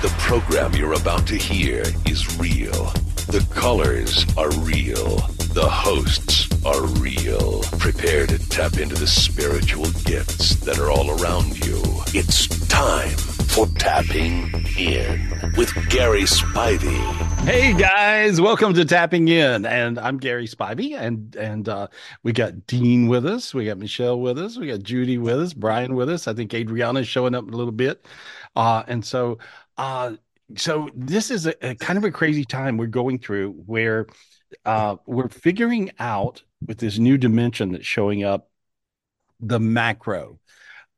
The program you're about to hear is real. The colors are real. The hosts are real. Prepare to tap into the spiritual gifts that are all around you. It's time for Tapping In with Gary Spivey. Hey guys, welcome to Tapping In, and I'm Gary Spivey, and and uh, we got Dean with us, we got Michelle with us, we got Judy with us, Brian with us. I think Adriana's showing up a little bit, uh, and so uh, so this is a, a, kind of a crazy time we're going through where uh, we're figuring out with this new dimension that's showing up the macro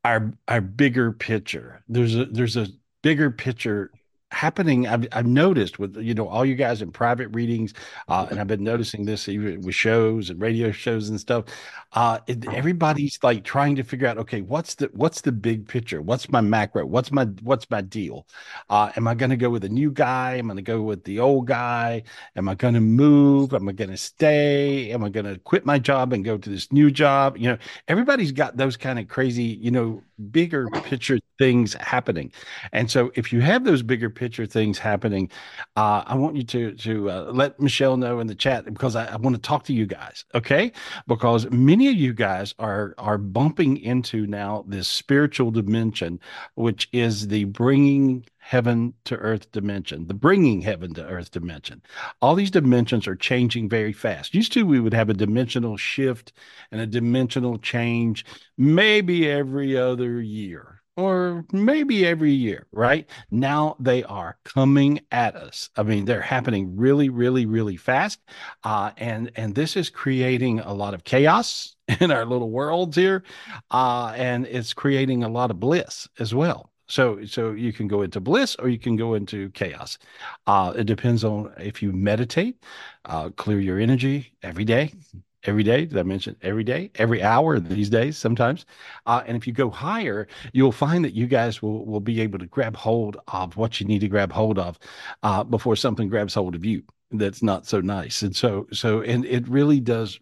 our our bigger picture. There's a there's a bigger picture happening I've, I've noticed with you know all you guys in private readings uh, and i've been noticing this even with shows and radio shows and stuff uh, it, everybody's like trying to figure out okay what's the what's the big picture? What's my macro? What's my what's my deal? Uh, am i going to go with a new guy? Am i going to go with the old guy? Am i going to move? Am i going to stay? Am i going to quit my job and go to this new job? You know everybody's got those kind of crazy you know bigger picture things happening. And so if you have those bigger picture things happening uh, i want you to to uh, let michelle know in the chat because I, I want to talk to you guys okay? Because many of you guys are are bumping into now this spiritual dimension which is the bringing heaven to earth dimension, the bringing heaven to earth dimension. All these dimensions are changing very fast. Used to, we would have a dimensional shift and a dimensional change maybe every other year or maybe every year, right? Now they are coming at us. I mean, they're happening really, really, really fast, uh, and and this is creating a lot of chaos in our little worlds here, uh, and it's creating a lot of bliss as well. So so you can go into bliss or you can go into chaos. Uh, it depends on if you meditate, uh, clear your energy every day. Every day, did I mention every day, every hour these days sometimes? Uh, and if you go higher, you'll find that you guys will will be able to grab hold of what you need to grab hold of uh, before something grabs hold of you that's not so nice. And so so and it really does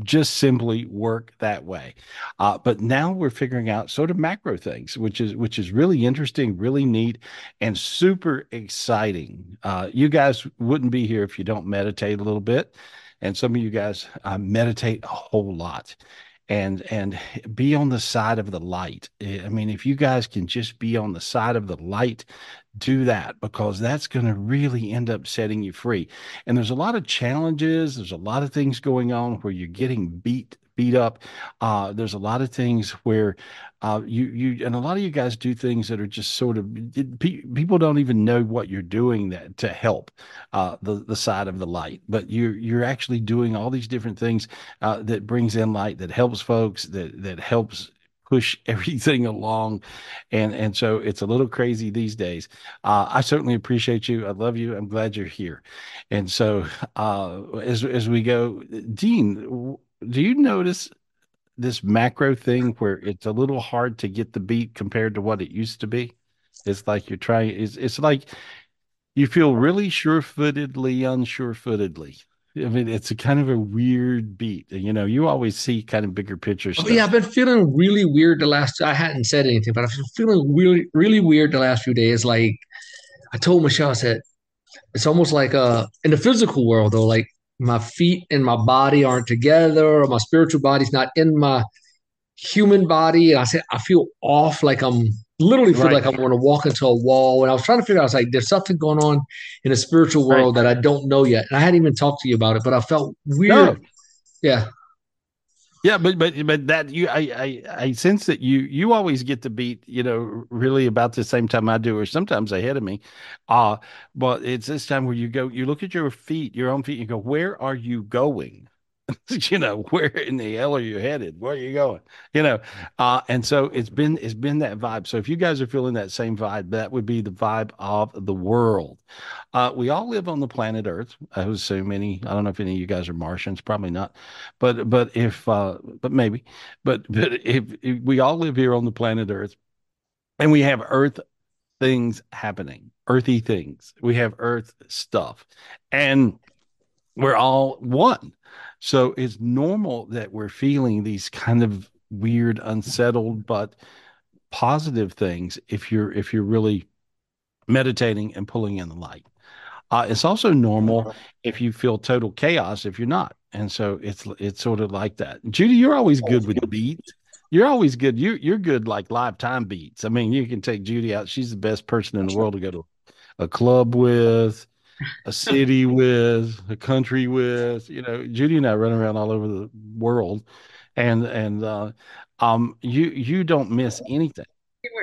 just simply work that way. Uh, but now we're figuring out sort of macro things, which is which is really interesting, really neat, and super exciting. Uh, you guys wouldn't be here if you don't meditate a little bit, and some of you guys uh, meditate a whole lot. And and be on the side of the light. I mean, if you guys can just be on the side of the light, do that because that's going to really end up setting you free. And there's a lot of challenges. There's a lot of things going on where you're getting beat beat up. Uh, there's a lot of things where uh, you you and a lot of you guys do things that are just sort of it, pe- people don't even know what you're doing that to help uh, the the side of the light, but you're you're actually doing all these different things uh, that brings in light that helps folks that that helps push everything along. And and so it's a little crazy these days. Uh, i certainly appreciate you. I love you. I'm glad you're here. And so uh, as as we go dean do you notice this macro thing where it's a little hard to get the beat compared to what it used to be? It's like you're trying it's, it's like you feel really sure-footedly unsure-footedly I mean, it's a kind of a weird beat. You know, you always see kind of bigger picture stuff. Oh, yeah, I've been feeling really weird the last. I hadn't said anything, but I've been feeling really, really weird the last few days. Like I told Michelle, I said it's almost like uh in the physical world though, like my feet and my body aren't together, or my spiritual body's not in my human body. And I said I feel off, like I'm literally feel right. like I'm going to walk into a wall. And I was trying to figure out, I was like, there's something going on in the spiritual world right. that I don't know yet. And I hadn't even talked to you about it, but I felt weird. No. Yeah. Yeah, but but but that you I, I I sense that you you always get to beat you know really about the same time I do or sometimes ahead of me, uh but it's this time where you go you look at your feet your own feet and you go where are you going you know, where in the hell are you headed? Where are you going? You know, uh, and so it's been it's been that vibe. So if you guys are feeling that same vibe, that would be the vibe of the world. Uh, we all live on the planet Earth. I would assume any. I don't know if any of you guys are Martians. Probably not. But but if uh, but maybe. But but if, if we all live here on the planet Earth, and we have Earth things happening, earthy things. We have Earth stuff, and we're all one so it's normal that we're feeling these kind of weird, unsettled, but positive things if you're if you're really meditating and pulling in the light. Uh, it's also normal if you feel total chaos if you're not, and so it's it's sort of like that. Judy, you're always good with beats. You're always good. You you're good like live time beats. I mean, you can take Judy out. She's the best person in the world to go to a club with, a city with, a country with. You know, Judy and I run around all over the world, and and uh, um, you you don't miss anything.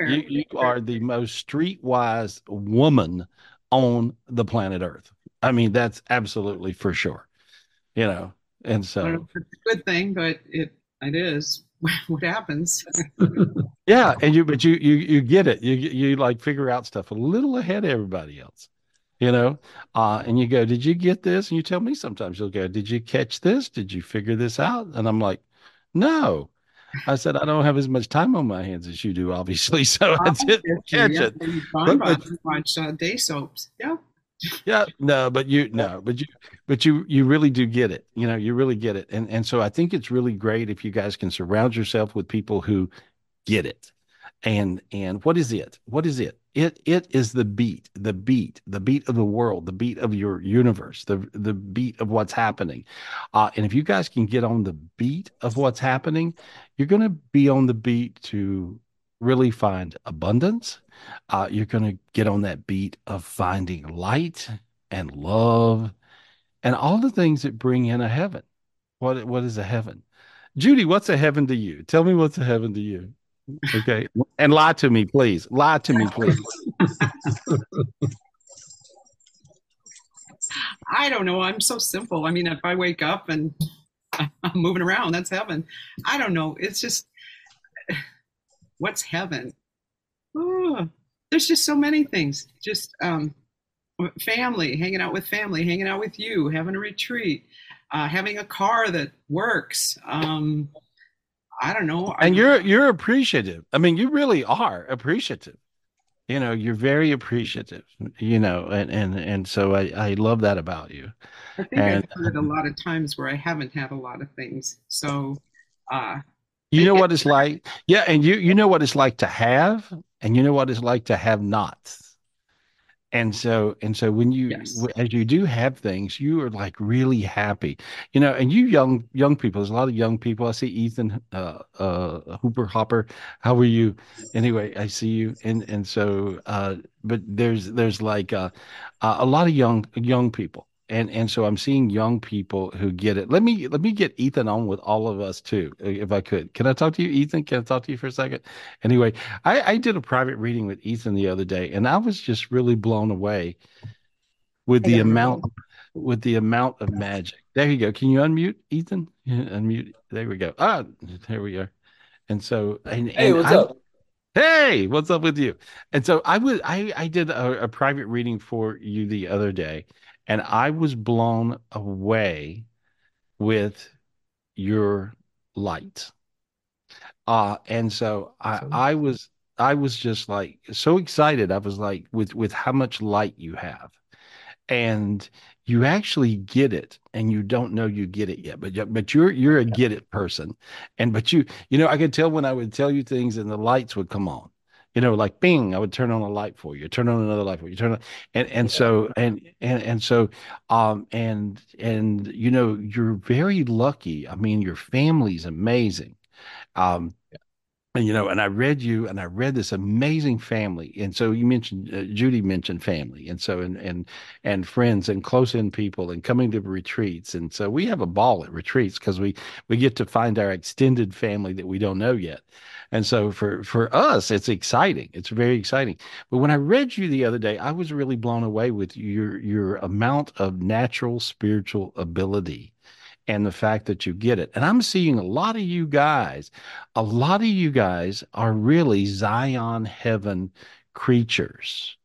You, you are the most streetwise woman on the planet Earth. I mean, that's absolutely for sure. You know, and so it's a good thing, but it it is what happens. yeah, and you but you you you get it. You you like figure out stuff a little ahead of everybody else. You know, uh, and you go, "Did you get this?" And you tell me sometimes you'll go, "Did you catch this? Did you figure this out?" And I'm like, "No." I said, I don't have as much time on my hands as you do, obviously. So I didn't catch yeah, it. But, but, watch uh, day soaps. Yeah. Yeah, no, but you no, but you but you you really do get it. You know, you really get it. And and so I think it's really great if you guys can surround yourself with people who get it. And and what is it? What is it? It it is the beat, the beat, the beat of the world, the beat of your universe, the the beat of what's happening. Uh, and if you guys can get on the beat of what's happening, you're going to be on the beat to really find abundance. Uh, you're going to get on that beat of finding light and love and all the things that bring in a heaven. What what is a heaven? Judy, what's a heaven to you? Tell me what's a heaven to you. Okay. and lie to me, please. Lie to me, please. I don't know. I'm so simple. I mean, if I wake up and I'm moving around, that's heaven. I don't know. It's just, what's heaven? Oh, there's just so many things. Just um, family, hanging out with family, hanging out with you, having a retreat, uh, having a car that works. Um, I don't know. And you're you're appreciative. I mean, you really are appreciative. You know, you're very appreciative. You know, and and and so I I love that about you. I think and, I've heard a lot of times where I haven't had a lot of things. So, uh, you know what it's like. Yeah, and you you know what it's like to have, and you know what it's like to have not and so and so when you yes. as you do have things you are like really happy you know and you young young people there's a lot of young people i see ethan uh uh hooper hopper how are you anyway i see you and and so uh but there's there's like uh, uh a lot of young young people and and so I'm seeing young people who get it. Let me let me get Ethan on with all of us too, if I could. Can I talk to you, Ethan? Can I talk to you for a second? Anyway, I, I did a private reading with Ethan the other day, and I was just really blown away with the amount with the amount of magic. There you go. Can you unmute Ethan? unmute. There we go. Ah, there we are And so, and, hey, and what's I, up? Hey, what's up with you? And so I was I I did a, a private reading for you the other day, and I was blown away with your light. Uh, and so I, I was I was just like so excited. I was like with with how much light you have. And you actually get it and you don't know you get it yet but but you're you're a get it person and but you you know i could tell when i would tell you things and the lights would come on you know, like bing, I would turn on a light for you, turn on another light for you, turn on, and and so and and and so, um, and and you know, you're very lucky. I mean, your family's amazing. Um, and you know and i read you and i read this amazing family and so you mentioned uh, judy mentioned family and so and and and friends and close in people and coming to retreats and so we have a ball at retreats because we we get to find our extended family that we don't know yet. And so for for us it's exciting. It's very exciting. But when i read you the other day i was really blown away with your your amount of natural spiritual ability and the fact that you get it. And I'm seeing a lot of you guys, a lot of you guys are really Zion heaven creatures.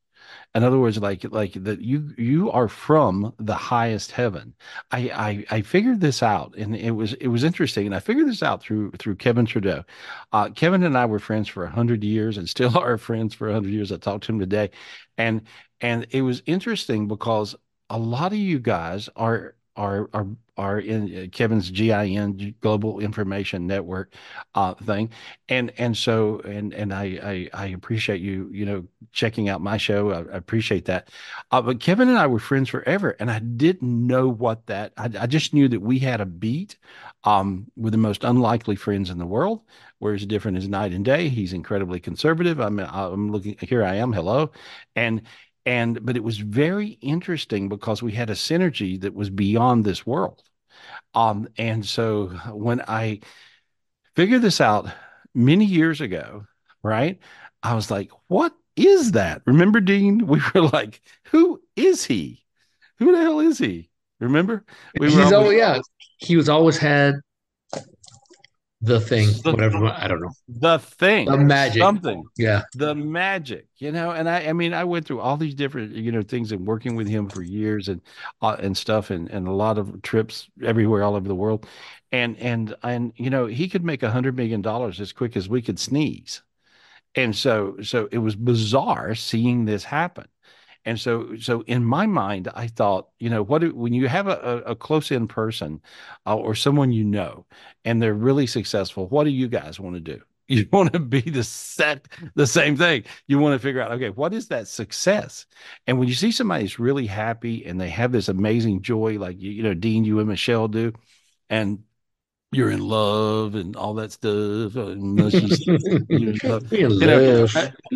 In other words, like like that you you are from the highest heaven. I, I I figured this out, and it was it was interesting, and I figured this out through through Kevin Trudeau. Uh, Kevin and I were friends for hundred years, and still are friends for hundred years. I talked to him today, and and it was interesting because a lot of you guys are our our our in uh, Kevin's GIN Global Information Network uh, thing, and and so and and I, I I appreciate you you know checking out my show. I, I appreciate that. Uh, but Kevin and I were friends forever, and I didn't know what that. I, I just knew that we had a beat. Um, with the most unlikely friends in the world. We're as different as night and day. He's incredibly conservative. I'm I'm looking here. I am. Hello, and and but it was very interesting because we had a synergy that was beyond this world. Um and so when i figured this out many years ago right i was like what is that? Remember dean? We were like who is he? Who the hell is he? Remember? We were he's always, always yeah he was always had the thing, the, whatever. I don't know. The thing, the magic, something. Yeah, the magic. You know, and I, I mean, I went through all these different, you know, things and working with him for years and uh, and stuff, and and a lot of trips everywhere, all over the world, and and and you know, he could make a hundred million dollars as quick as we could sneeze, and so so it was bizarre seeing this happen. And so, so in my mind, I thought, you know, what when you have a, a close in person uh, or someone you know, and they're really successful, what do you guys want to do? You want to be the set the same thing. You want to figure out, okay, what is that success? And when you see somebody who's really happy and they have this amazing joy, like you, you know, Dean, you and Michelle do, and you're in love and all that stuff. And you know,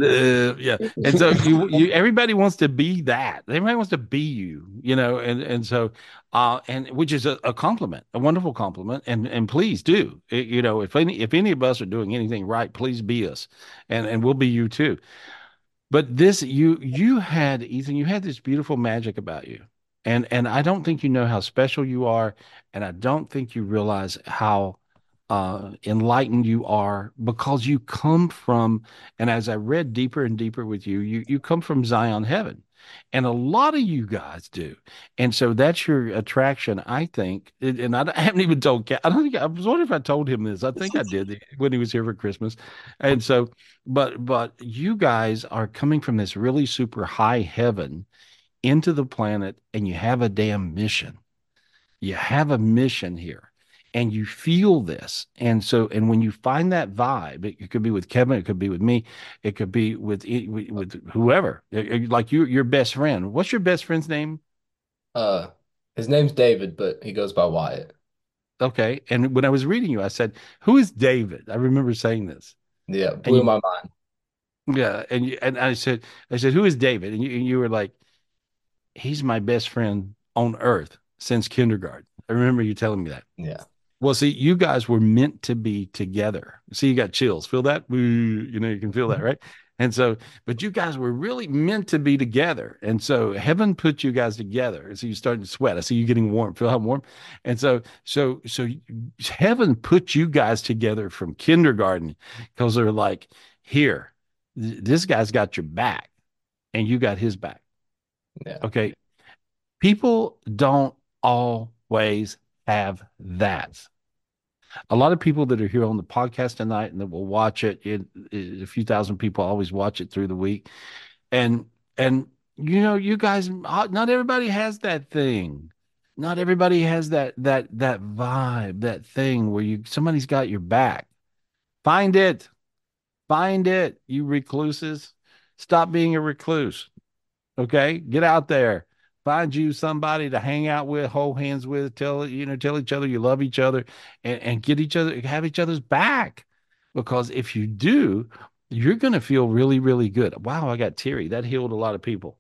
uh, yeah. And so you, you, everybody wants to be that. Everybody wants to be you, you know, and, and so, uh, and which is a, a compliment, a wonderful compliment. And, and please do, it, you know, if any, if any of us are doing anything right, please be us and, and we'll be you too. But this, you, you had, Ethan, you had this beautiful magic about you and and I don't think you know how special you are, and I don't think you realize how uh, enlightened you are because you come from. And as I read deeper and deeper with you, you you come from Zion Heaven, and a lot of you guys do. And so that's your attraction, I think. And I haven't even told. I don't think I was wondering if I told him this. I think I did when he was here for Christmas. And so, but but you guys are coming from this really super high heaven into the planet and you have a damn mission. You have a mission here and you feel this. And so, and when you find that vibe, it, it could be with Kevin, it could be with me, it could be with with whoever, like you, your best friend. What's your best friend's name? Uh, his name's David, but he goes by Wyatt. Okay. And when I was reading you, I said, "Who is David?" I remember saying this. Yeah, blew you, my mind. Yeah, and you, and I said, I said, "Who is David?" And you, and you were like, he's my best friend on earth since kindergarten. I remember you telling me that. Yeah. Well, see, you guys were meant to be together. See, you got chills. Feel that? You know, you can feel that, mm-hmm. right? And so, but you guys were really meant to be together. And so heaven put you guys together. And so you're starting to sweat. I see you getting warm. Feel how warm? And so, so, so heaven put you guys together from kindergarten because they're like, here, this guy's got your back and you got his back. Yeah. Okay. People don't always have that. A lot of people that are here on the podcast tonight and that will watch it, it, it, a few thousand people always watch it through the week. And, and, you know, you guys, uh, not everybody has that thing. Not everybody has that, that, that vibe, that thing where you, somebody's got your back. Find it. Find it, you recluses. Stop being a recluse. Okay, get out there, find you somebody to hang out with, hold hands with, tell you know, tell each other you love each other, and, and get each other, have each other's back. Because if you do, you're to feel really, really good. Wow, I got teary. That healed a lot of people.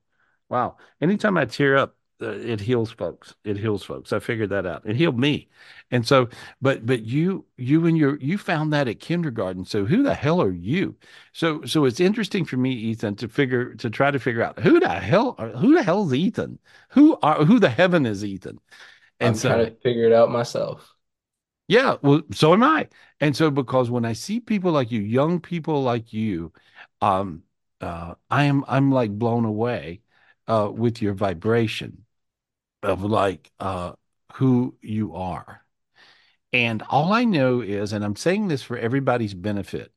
Wow. Anytime I tear up, uh, it heals folks. It heals folks. I figured that out. It healed me. And so, but but you you and your you found that at kindergarten. So who the hell are you? So so it's interesting for me, Ethan, to figure to try to figure out who the hell who the hell's Ethan? Who are who the heaven is Ethan? And I'm so, trying to figure it out myself. Yeah, well, so am I. And so because when I see people like you, young people like you, um, uh, I am I'm like blown away uh, with your vibration of like uh, who you are. And all I know is, and I'm saying this for everybody's benefit,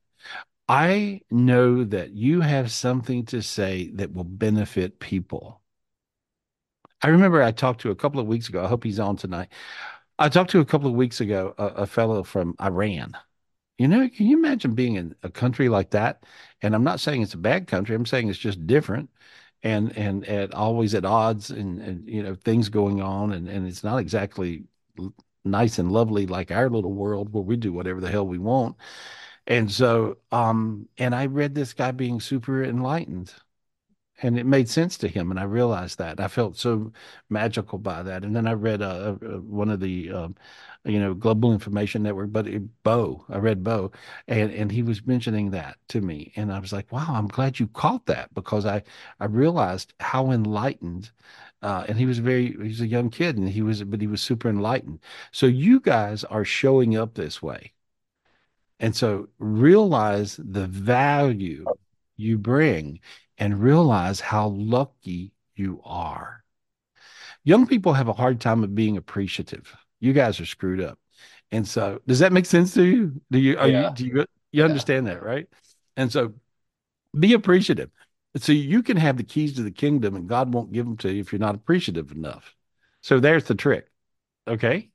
I know that you have something to say that will benefit people. I remember I talked to a couple of weeks ago. I hope he's on tonight. I talked to a couple of weeks ago a, a fellow from Iran. You know, can you imagine being in a country like that? And I'm not saying it's a bad country. I'm saying it's just different and and and always at odds and and you know things going on and and it's not exactly nice and lovely like our little world where we do whatever the hell we want. And so um and I read this guy being super enlightened and it made sense to him and i realized that. I felt so magical by that. And then i read uh, uh, one of the um, you know global information network but it, bo i read bo and and he was mentioning that to me. And i was like wow i'm glad you caught that because i i realized how enlightened uh, and he was very he's a young kid and he was but he was super enlightened. So you guys are showing up this way. And so realize the value you bring and realize how lucky you are. Young people have a hard time of being appreciative. You guys are screwed up. And so does that make sense to you? Do you are Yeah. you do you you understand that, right? And so be appreciative. So you can have the keys to the kingdom and God won't give them to you if you're not appreciative enough. So there's the trick. Okay?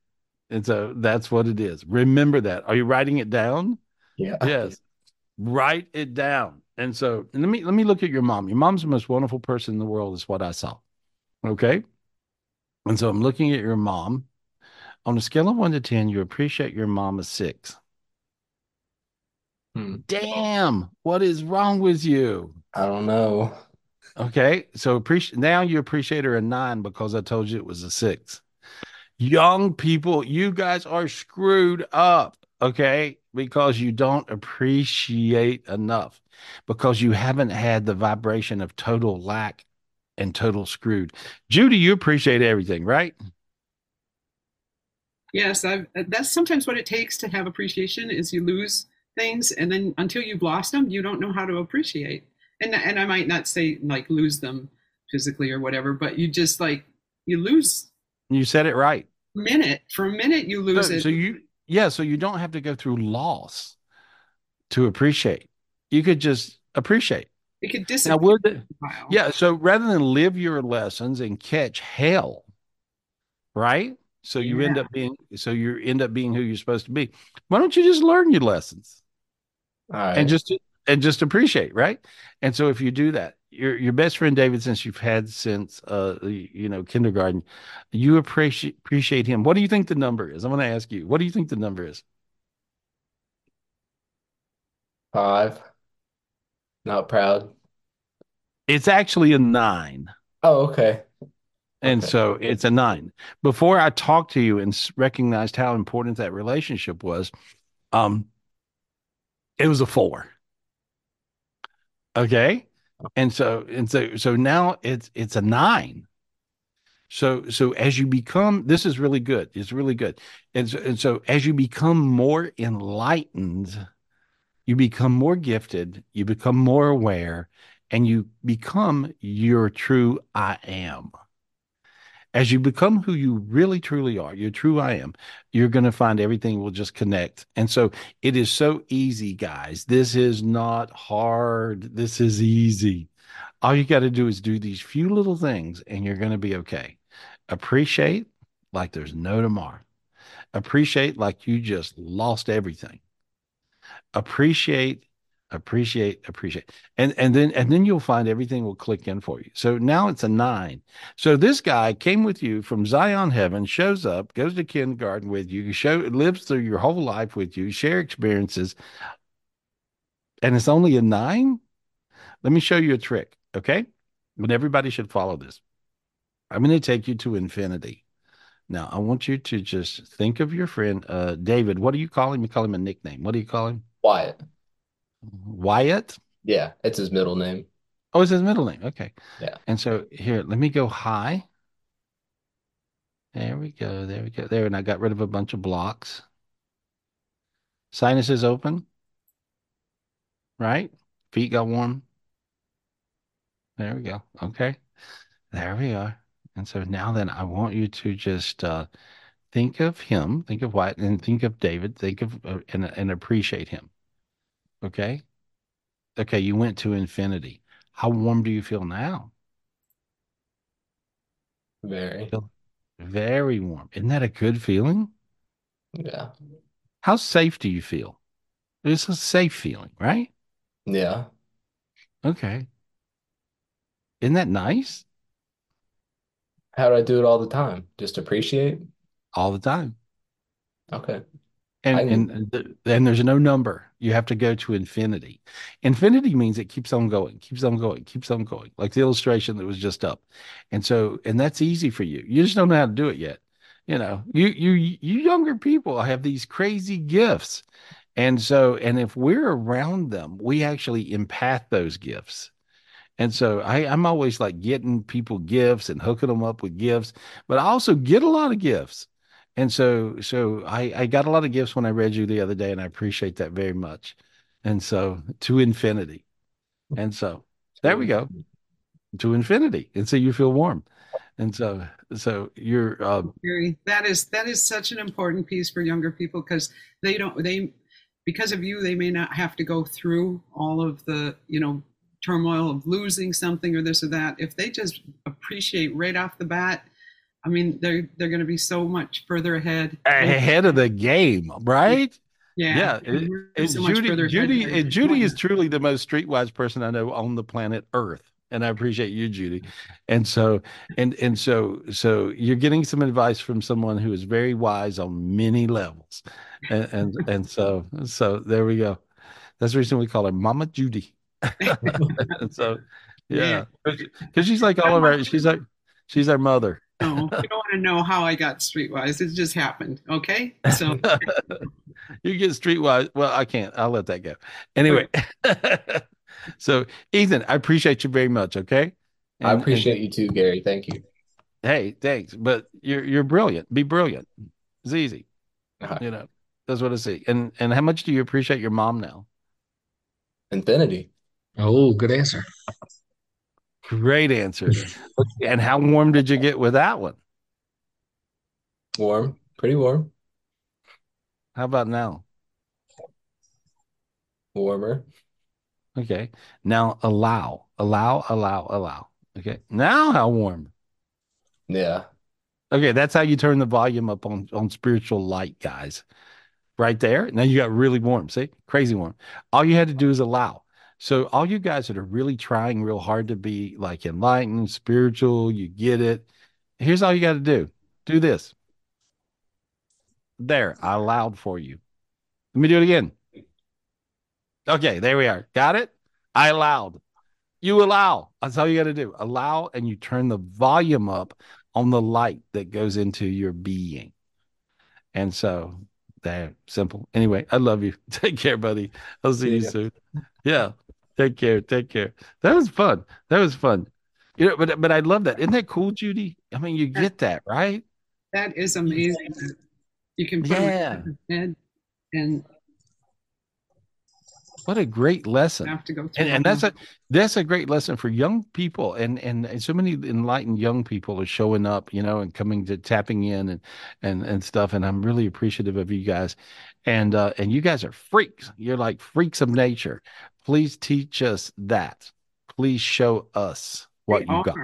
And so that's what it is. Remember that. Are you writing it down? Yeah. Yes. Write it down. And so and let me let me look at your mom. Your mom's the most wonderful person in the world, is what I saw. Okay. And so I'm looking at your mom. On a scale of one to ten, you appreciate your mom a six. Hmm. Damn, what is wrong with you? I don't know. Okay. So appreciate now you appreciate her a nine because I told you it was a six. Young people, you guys are screwed up, okay? Because you don't appreciate enough, because you haven't had the vibration of total lack and total screwed. Judy, you appreciate everything, right? Yes, I've, that's sometimes what it takes to have appreciation is you lose things, and then until you've lost them, you don't know how to appreciate. And and I might not say like lose them physically or whatever, but you just like you lose You said it right. minute for a minute you lose So, it. so you, yeah, so you don't have to go through loss to appreciate. You could just appreciate. it could Now, disappear. would the, for a while. Yeah, so rather than live your lessons and catch hell, right? So you end up being so you end up being who you're supposed to be. Why don't you just learn your lessons All right. and just and just appreciate, right? And so if you do that, your your best friend David, since you've had since uh you know kindergarten, you appreciate appreciate him. What do you think the number is? I'm going to ask you. What do you think the number is? Five. Not proud. It's actually a nine. Oh, okay. And Okay. so it's a nine. Before I talked to you and recognized how important that relationship was, um, it was a four. Okay. And so and so so now it's it's a nine. So so as you become, this is really good. It's really good. And so, and so as you become more enlightened, you become more gifted, you become more aware, and you become your true I am as you become who you really truly are, your true I am, you're going to find everything will just connect. And so it is so easy, guys. This is not hard. This is easy. All you got to do is do these few little things and you're going to be okay. Appreciate like there's no tomorrow. Appreciate like you just lost everything. Appreciate appreciate appreciate. And and then and then you'll find everything will click in for you. So now it's a nine. So this guy came with you from zion heaven shows up goes to kindergarten with you show lives through your whole life with you share experiences and it's only a nine? Let me show you a trick okay? But everybody should follow this. I'm going to take you to infinity. Now i want you to just think of your friend uh david. What do you call him? You call him a nickname. What do you call him Wyatt. wyatt Yeah, it's his middle name. Oh, it's his middle name. Okay. Yeah. And so here, let me go high. There we go. There we go. There. And I got rid of a bunch of blocks. Sinuses open. Right? Feet got warm. There we go. Okay. There we are. And so now then I want you to just uh think of him, think of Wyatt, and think of David, think of uh, and and appreciate him. Okay? Okay, you went to infinity. How warm do you feel now? Very. Very warm. Isn't that a good feeling? Yeah. How safe do you feel? It's a safe feeling, right? Yeah. Okay. Isn't that nice? How do I do it all the time? Just appreciate? All the time. Okay. And I- and and there's no number. You have to go to infinity. Infinity means it keeps on going, keeps on going, keeps on going, like the illustration that was just up. And so, and that's easy for you. You just don't know how to do it yet. You know, you you you younger people have these crazy gifts. And so, and if we're around them, we actually empath those gifts. And so I, I'm always like getting people gifts and hooking them up with gifts, but I also get a lot of gifts. And so, so I, I got a lot of gifts when I read you the other day, and I appreciate that very much. And so to infinity. And so there we go to infinity. And so you feel warm. And so, so you're, uh, that is that is such an important piece for younger people because they don't they because of you they may not have to go through all of the you know turmoil of losing something or this or that if they just appreciate right off the bat i mean they're they're going to be so much further ahead ahead of the game, right? yeah Yeah, it- we're And so Judy, further ahead Judy, and eh, Judy is truly the most streetwise person I know on the planet Earth, and I appreciate you, Judy. And so, and and so, so you're getting some advice from someone who is very wise on many levels, and and and so, so there we go. That's the reason we call her Mama Judy. and so, yeah, because she's like all of our, she's like, she's our mother. No, you don't want to know how i got streetwise it just happened okay so you get streetwise. Well, I can't. I'll let that go. Anyway, so Ethan, I appreciate you very much. Okay, I And- appreciate you too, Gary. Thank you. hey, thanks. But you're you're brilliant. Be brilliant. It's easy. Uh, You know, that's what I see. And and how much do you appreciate your mom now? Infinity. Oh, good answer. Great answer. and how warm did you get with that one? Warm. Pretty warm. How about now? Warmer. Okay. Now allow, allow, allow, allow. Okay. Now how warm? Yeah. Okay, that's how you turn the volume up on on spiritual light, guys. Right there. Now you got really warm. See, crazy warm. All you had to do is allow. So all you guys that are really trying real hard to be like enlightened, spiritual, you get it. Here's all you got to do. Do this. There, I allowed for you. Let me do it again. Okay, there we are. Got it? I allowed. You allow. That's all you got to do. Allow, and you turn the volume up on the light that goes into your being. And so there, simple. Anyway, I love you. Take care, buddy. I'll see See you ya. soon. Yeah. Take care. Take care. That was fun. That was fun. You know, but but I love that. Isn't that cool, Judy? I mean, you get that, right? that is amazing you can put Yeah. head and What a great lesson. have to go and, and that's a that's a great lesson for young people and, and and so many enlightened young people are showing up you know and coming to tapping in and and and stuff and i'm really appreciative of you guys and uh and you guys are freaks you're like freaks of nature please teach us that please show us what they you got.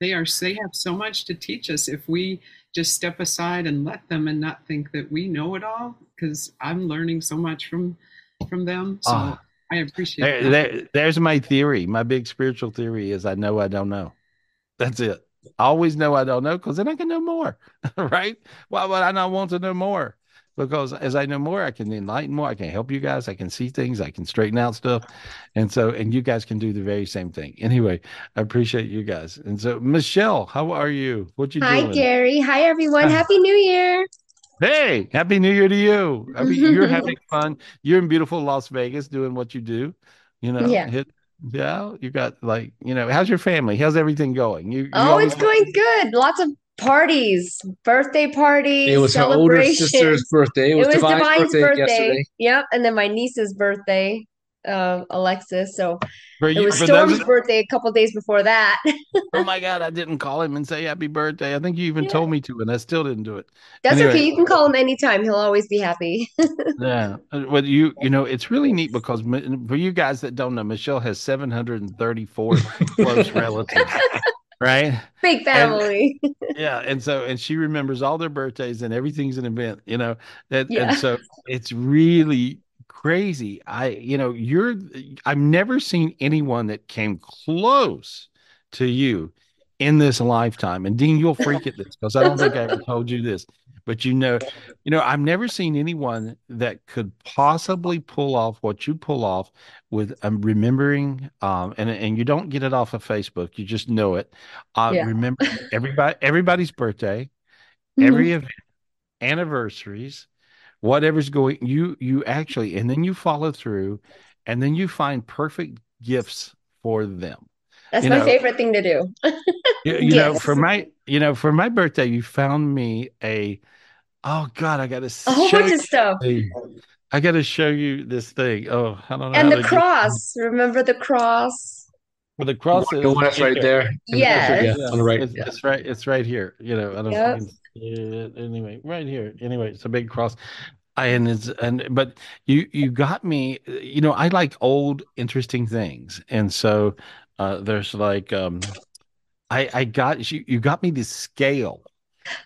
They are. They have so much to teach us if we just step aside and let them, and not think that we know it all. Because I'm learning so much from from them. So Ah. I appreciate there, that. there- there's my theory. My big spiritual theory is i know i don't know. That's it. I always know i don't know because then i can know more right? Why would i not want to know more? Because as i know more i can enlighten more. I can help you guys. I can see things. I can straighten out stuff. And so and you guys can do the very same thing. Anyway i appreciate you guys. And so michelle how are you? What you Hi, doing? Hi, Gary. Hi, everyone. Happy New Year. Hey happy new year to you I mean, you're having fun you're in beautiful las vegas doing what you do you know Yeah. hit yeah you got like you know how's your family how's everything going you, you Oh, it's going good. Lots of parties, birthday parties, It was her older sister's birthday. It It was, was Divine's, Divine's birthday, birthday. yesterday. Yep. And then my niece's birthday, uh, Alexis. So for it was Storm's birthday a couple days before that. oh my god i didn't call him and say happy birthday i think you even Yeah. told me to and i still didn't do it That's Anyway. okay. You can call him anytime. He'll always be happy. yeah well you you know it's really neat because for you guys that don't know michelle has 734 close relatives right? Big family. Yeah, and so and she remembers all their birthdays and everything's an event, you know. And, Yeah. and so it's really crazy. I, you know, you're I've never seen anyone that came close to you in this lifetime. And Dean, you'll freak at this because I don't think I ever told you this. But you know, you know, I've never seen anyone that could possibly pull off what you pull off with um, remembering um and and you don't get it off of Facebook, you just know it. Uh Yeah. remember everybody everybody's birthday, every event, anniversaries, whatever's going you you actually and then you follow through and then you find perfect gifts for them. That's you my know- favorite thing to do. You, you know, for my you know, for my birthday, you found me a oh god, I gotta A whole bunch of stuff. thing. I gotta show you this thing. Oh, I don't know. And the to cross. Remember the cross? Get, the cross is The one that's right there. Yes. Yeah, on the right. It's, Yeah. it's right. It's right here. You know, I don't Yep. Know. if you can see it. Anyway, right here. Anyway, it's a big cross. I, and it's and but you you got me. You know, I like old interesting things, and so uh there's like um, I I got you. You got me the scale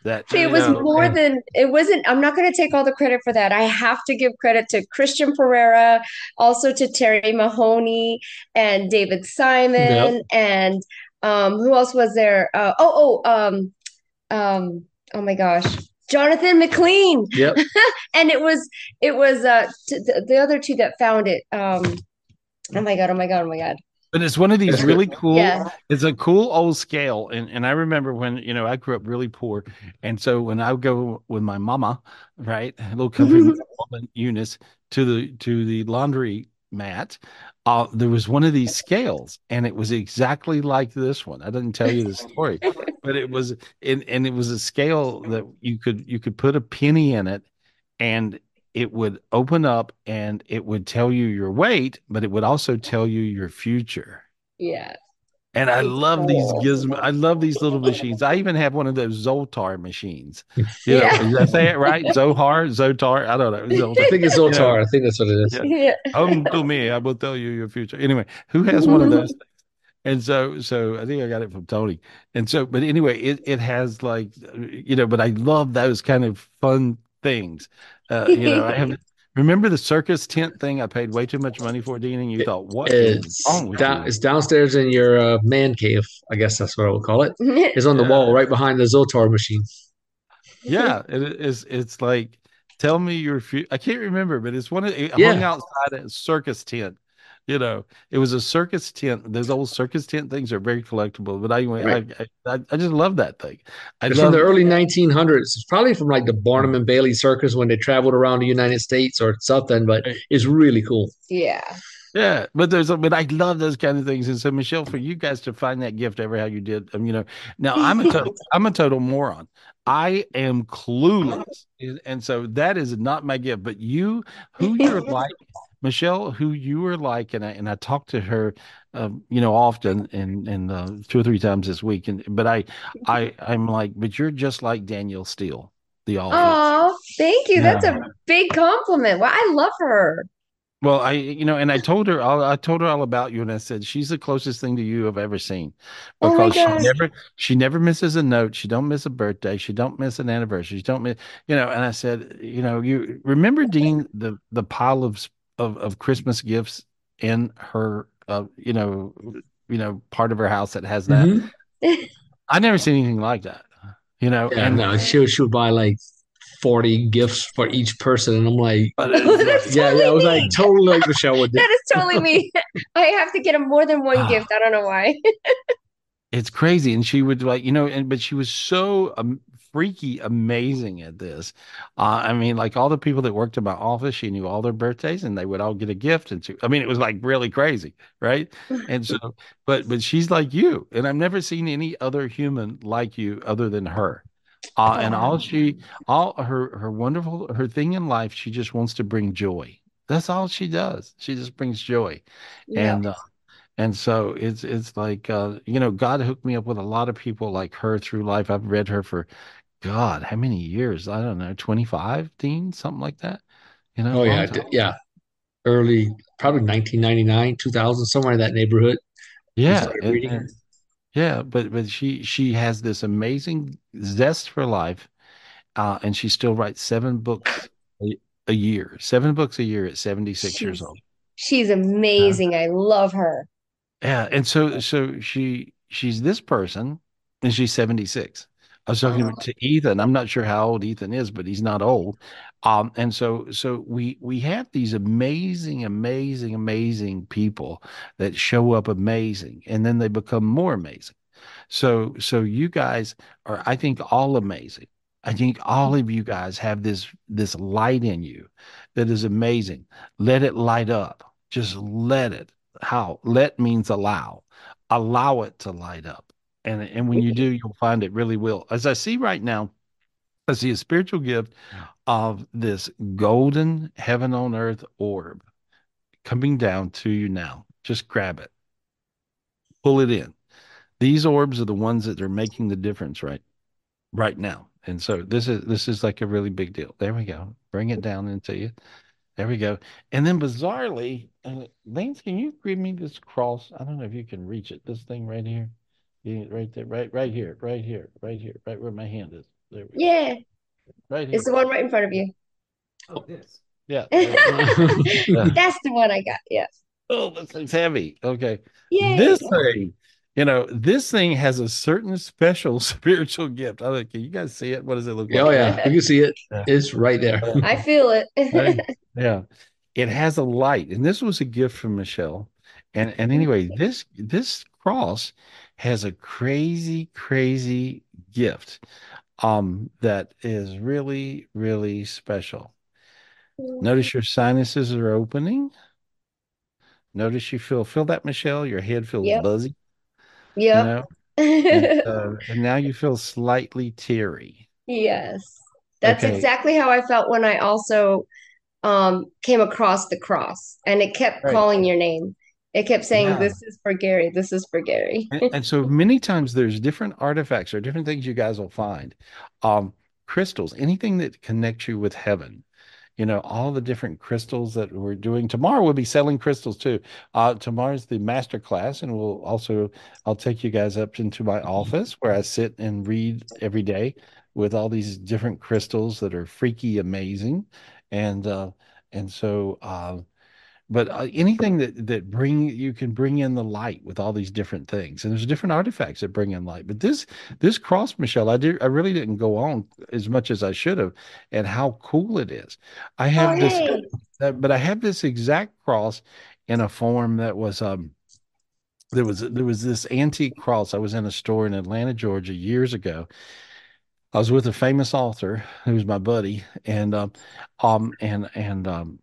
that it was know, more and- than it wasn't. I'm not going to take all the credit for that. I have to give credit to Christian Pereira, also to Terry Mahoney and David Simon, and um, who else was there? Uh, oh, oh, um, um, oh my gosh, Jonathan McLean. Yep. And it was it was uh t the, the other two that found it. Um, oh my God, oh my God, oh my God. But it's one of these really cool. Yeah. It's a cool old scale, and and I remember when you know I grew up really poor, and so when I would go with my mama, right, a little country woman Eunice to the to the laundry mat, uh, there was one of these scales, and it was exactly like this one. I didn't tell you the story, but it was and and it was a scale that you could you could put a penny in it, and it would open up and it would tell you your weight, but it would also tell you your future. Yeah. And I love these gizmo. I love these little machines. I even have one of those Zoltar machines. You know, Yeah. did I say it right? Zohar, Zotar. I don't know. I think it's Zotar. I think that's what it is. Yeah. Yeah. Come to me. I will tell you your future. Anyway, who has one Mm-hmm. of those things? And so, so I think I got it from Tony. And so, but anyway, it it has like, you know, but I love those kind of fun things. Uh, you know, I have. Remember the circus tent thing? I paid way too much money for, Dean, and you thought, what is It's wrong with down, you? it's downstairs in your uh, man cave. I guess that's what I would call it. It's on the Yeah. wall right behind the Zotar machine. Yeah, it is. It's like, tell me your future. I can't remember, but it's one of it Yeah. hung outside a circus tent. You know, it was a circus tent. Those old circus tent things are very collectible. But anyway, Right. I, I I just love that thing. I It's love from the early 1900s. It's probably from like the Barnum and Bailey Circus when they traveled around the United States or something, but it's really cool. Yeah. Yeah, but there's but I love those kind of things. And so Michelle, for you guys to find that gift ever how you did, um, you know, now I'm a total, I'm a total moron. I am clueless, and- and so that is not my gift. But you, who you're like, Michelle, who you are like, and I and I talk to her, um, you know, often and and uh, two or three times this week. And but I, I I'm like, but you're just like Danielle Steel, the author. Oh, thank you. That's a big compliment. Well, I love her. Well, I, you know, and I told her, all, I told her all about you, and I said she's the closest thing to you I've ever seen, Oh because she never, she never misses a note. She don't miss a birthday. She don't miss an anniversary. She don't miss, you know. And I said, you know, you remember Dean the the pile of of of Christmas gifts in her, uh, you know, you know, part of her house that has that. Mhm. I never seen anything like that, you know. Yeah, and no, she, would- she would buy like 40 gifts for each person. And I'm like, but it's like- That's yeah, yeah, I was totally like totally like Michelle with it. That is totally me. I have to get him more than one Ah. gift. I don't know why. it's crazy and she would like you know and but she was so um, freaky amazing at this. Uh, i mean like all the people that worked in my office she knew all their birthdays and they would all get a gift and she, i mean it was like really crazy right? And so but but she's like you and i've never seen any other human like you other than her. Uh, and all she all her her wonderful her thing in life she just wants to bring joy. That's all she does. She just brings joy. Yeah. and uh, and so it's it's like uh, you know God hooked me up with a lot of people like her through life. I've read her for God, how many years? I don't know, 25, Dean, something like that. You know, Oh, yeah. time. d- Yeah. Early, probably 1999, 2000, somewhere in that neighborhood. yeah. and- and- Yeah, but but she she has this amazing zest for life, uh, and she still writes seven books a, a year, seven books a year at 76 years old. she's Uh, amazing. I love her. yeah, and so so she she's this person, and she's 76. I was talking Oh, to Ethan. I'm not sure how old Ethan is, but he's not old. Um, and so so we we have these amazing, amazing, amazing people that show up amazing, and then they become more amazing. So, so you guys are, I think, all amazing. I think all of you guys have this this light in you that is amazing. Let it light up. Just let it. How? Let means allow. Allow it to light up. And and when you do, you'll find it really will. As I see right now, I see a spiritual gift of this golden heaven on earth orb coming down to you now. Just grab it, pull it in. These orbs are the ones that are making the difference right right now. And so this is this is like a really big deal. There we go. Bring it down into you. There we go. And then bizarrely, uh, Lance, can you give me this cross? I don't know if you can reach it. This thing right here. Yeah, right there, right, right here, right here, right here, right where my hand is. There we go. yeah. Right It's the one right in front of you. Oh, this. Yeah, there we go. Yeah. That's the one I got. Yes. Oh, this thing's heavy. Okay. Yay. This thing, you know, this thing has a certain special spiritual gift. I like, can you guys see it? What does it look Oh like? Oh yeah, you can see it. Yeah. It's right there. I feel it. Right? Yeah. It has a light, and this was a gift from Michelle. And and anyway, this this cross has a crazy, crazy gift um that is really, really special. Notice your sinuses are opening. Notice you feel feel that, Michelle. Your head feels Yep. buzzy, you know, and uh, and now you feel slightly teary. Yes. That's Okay. exactly how I felt when I also um came across the cross and it kept Right. calling your name. It kept saying, Yeah. This is for Gary, this is for Gary. And, and so many times there's different artifacts or different things you guys will find. Um, crystals, anything that connects you with heaven. You know, all the different crystals that we're doing. Tomorrow we'll be selling crystals too. Uh, tomorrow's the master class, and we'll also I'll take you guys up into my office where I sit and read every day with all these different crystals that are freaky amazing. And uh, and so uh, but uh, anything that that bring you can bring in the light with all these different things and there's different artifacts that bring in light but this this cross michelle i did i really didn't go on as much as i should have and how cool it is. I Oh, have this yay. uh, but i have this exact cross in a form that was um there was there was this antique cross. I was in a store in atlanta georgia years ago. I was with a famous author who's my buddy, and um, um, and and um,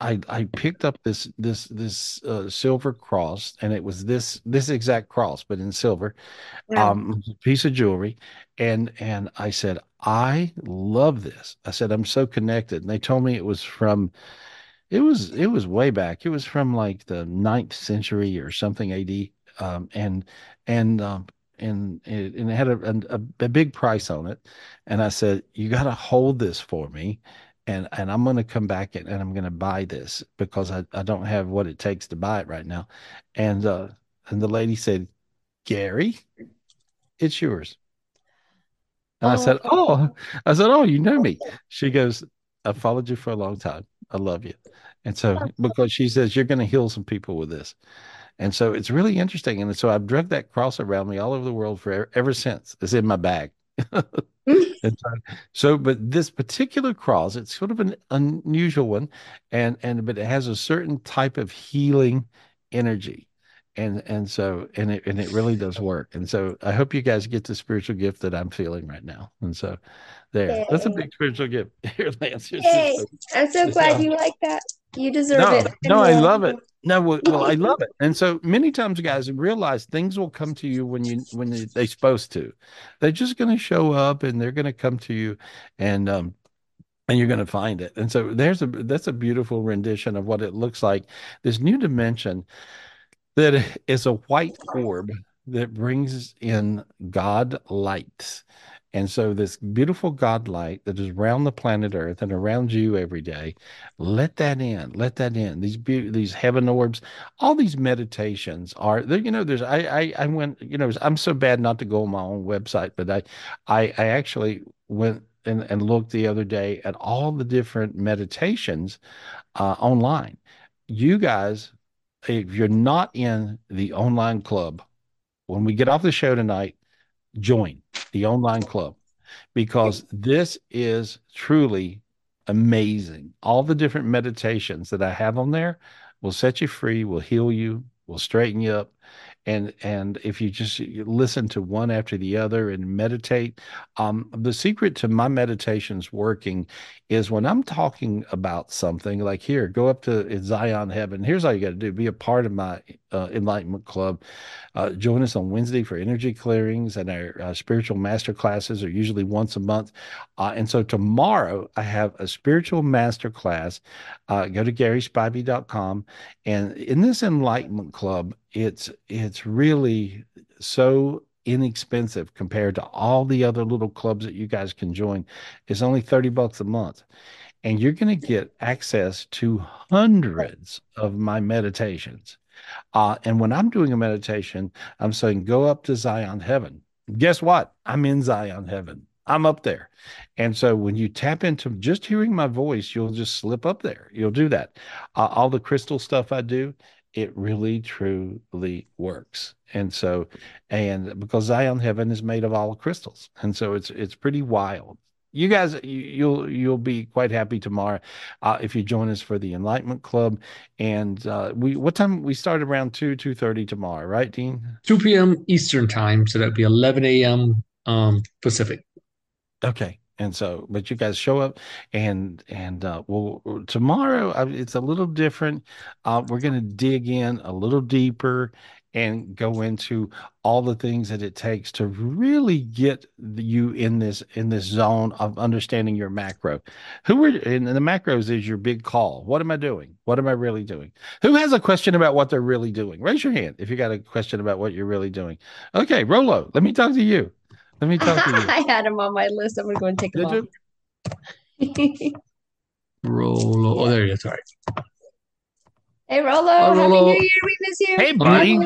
I I picked up this this this uh, silver cross, and it was this this exact cross, but in silver, Wow. um, piece of jewelry, and and I said I love this. I said I'm so connected, and they told me it was from it was it was way back. It was from like the ninth century or something AD, um, and and um, and it, and it had a, a a big price on it. And I said, "You got to hold this for me, and and I'm going to come back and, and I'm going to buy this because I I don't have what it takes to buy it right now." And uh, and the lady said, "Gary, it's yours." And I said, Oh, "Oh," I said, "Oh, you know me." She goes, "I've followed you for a long time. I love you." And so, because she says you're going to heal some people with this, and so it's really interesting. And so I've drug that cross around me all over the world for ever, ever since. It's in my bag. And so, so, but this particular cross, it's sort of an unusual one, and and but it has a certain type of healing energy, and and so and it and it really does work. And so I hope you guys get the spiritual gift that I'm feeling right now. And so, there, that's a big spiritual gift. Here, Lance, Yay. I'm so glad you like that. You deserve No, it. no, I love it. No, well, well, I love it. And so many times, guys, realize things will come to you when you when they, they're supposed to. They're just going to show up, and they're going to come to you, and um, and you're going to find it. And so there's a that's a beautiful rendition of what it looks like. This new dimension that is a white orb that brings in God light. And so, this beautiful God light that is around the planet Earth and around you every day, let that in. Let that in. These be- these heaven orbs, all these meditations are there. You know, there's I, I I went. You know, I'm so bad not to go on my own website, but I I, I actually went and, and looked the other day at all the different meditations uh, online. You guys, if you're not in the online club, when we get off the show tonight, join the online club because this is truly amazing. All the different meditations that I have on there will set you free, will heal you, will straighten you up. And and if you just listen to one after the other and meditate um, the secret to my meditations working is when i'm talking about something like here go up to zion heaven. Here's all you got to do. Be a part of my uh, enlightenment club uh, join us on wednesday for energy clearings and our uh, spiritual master classes are usually once a month uh, and so tomorrow i have a spiritual master class uh, go to garyspivey.com and in this enlightenment club it's it's really so inexpensive compared to all the other little clubs that you guys can join. It's only 30 bucks a month. And you're going to get access to hundreds of my meditations. Uh, and when I'm doing a meditation, I'm saying, go up to Zion heaven. Guess what? I'm in Zion heaven. I'm up there. And so when you tap into just hearing my voice, you'll just slip up there. You'll do that. Uh, all the crystal stuff I do, it really truly works. And so, and because Zion Heaven is made of all crystals, and so it's it's pretty wild. You guys, you, will you'll be quite happy tomorrow uh, if you join us for the Enlightenment Club. And uh, we what time we start around two two thirty tomorrow, right, Dean? Two p.m. Eastern time, so that'd be eleven a.m. Um, Pacific. Okay, and so but you guys show up and and uh well tomorrow it's a little different uh we're going to dig in a little deeper and go into all the things that it takes to really get you in this in this zone of understanding your macro who are in the macros is your big call what am i doing what am i really doing who has a question about what they're really doing raise your hand if you got a question about what you're really doing okay rolo let me talk to you let me talk to you. I had him on my list. I'm gonna go and take him Did off. Rolo. Oh, there you is. Sorry. Hey, Rolo. Hi, Rolo. Happy New Year. We miss you. Hey, buddy.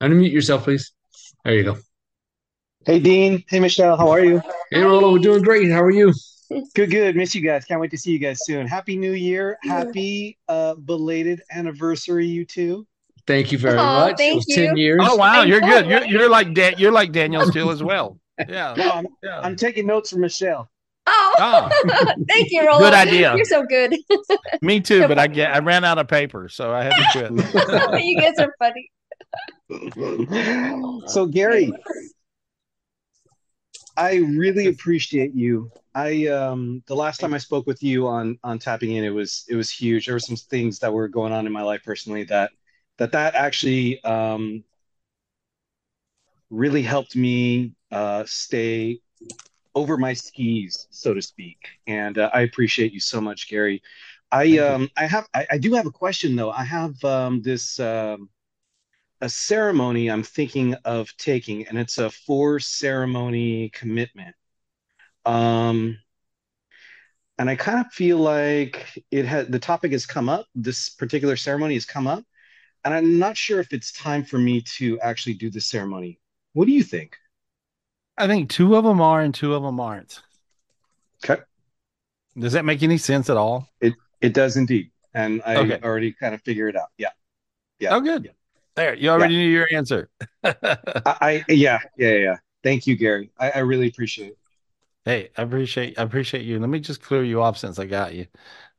Unmute yourself, please. There you go. Hey, Dean. Hey, Michelle. How are you? Hey, Rolo. We're doing great. How are you? Good, good. Miss you guys. Can't wait to see you guys soon. Happy New Year. Happy uh, belated anniversary, you two. Thank you very oh, much. Thank it was you. 10 years. Oh, wow. You're good. You're, you're like Dan- you're like Danielle Steel as well. Yeah. No, I'm, yeah. I'm taking notes from Michelle. Oh, oh. thank you, Rolo. Good idea. You're so good. Me too, but I get I ran out of paper, so I had to quit. you guys are funny. so Gary, I really appreciate you. I um the last time I spoke with you on on tapping in, it was it was huge. There were some things that were going on in my life personally that that that actually um really helped me uh, stay over my skis, so to speak. And uh, I appreciate you so much, Gary. I um I have I, I, do have a question though. I have um, this um, a ceremony I'm thinking of taking, and it's a four ceremony commitment. Um, and I kind of feel like it had the topic has come up. This particular ceremony has come up, and I'm not sure if it's time for me to actually do the ceremony. What do you think? I think two of them are and two of them aren't. Okay. Does that make any sense at all? It it does indeed, and I okay. already kind of figured it out. Yeah. Yeah. Oh, good. Yeah. There, you already yeah. knew your answer. I, I, yeah yeah yeah. Thank you, Gary. I, I really appreciate it. Hey, I appreciate I appreciate you. Let me just clear you off since I got you.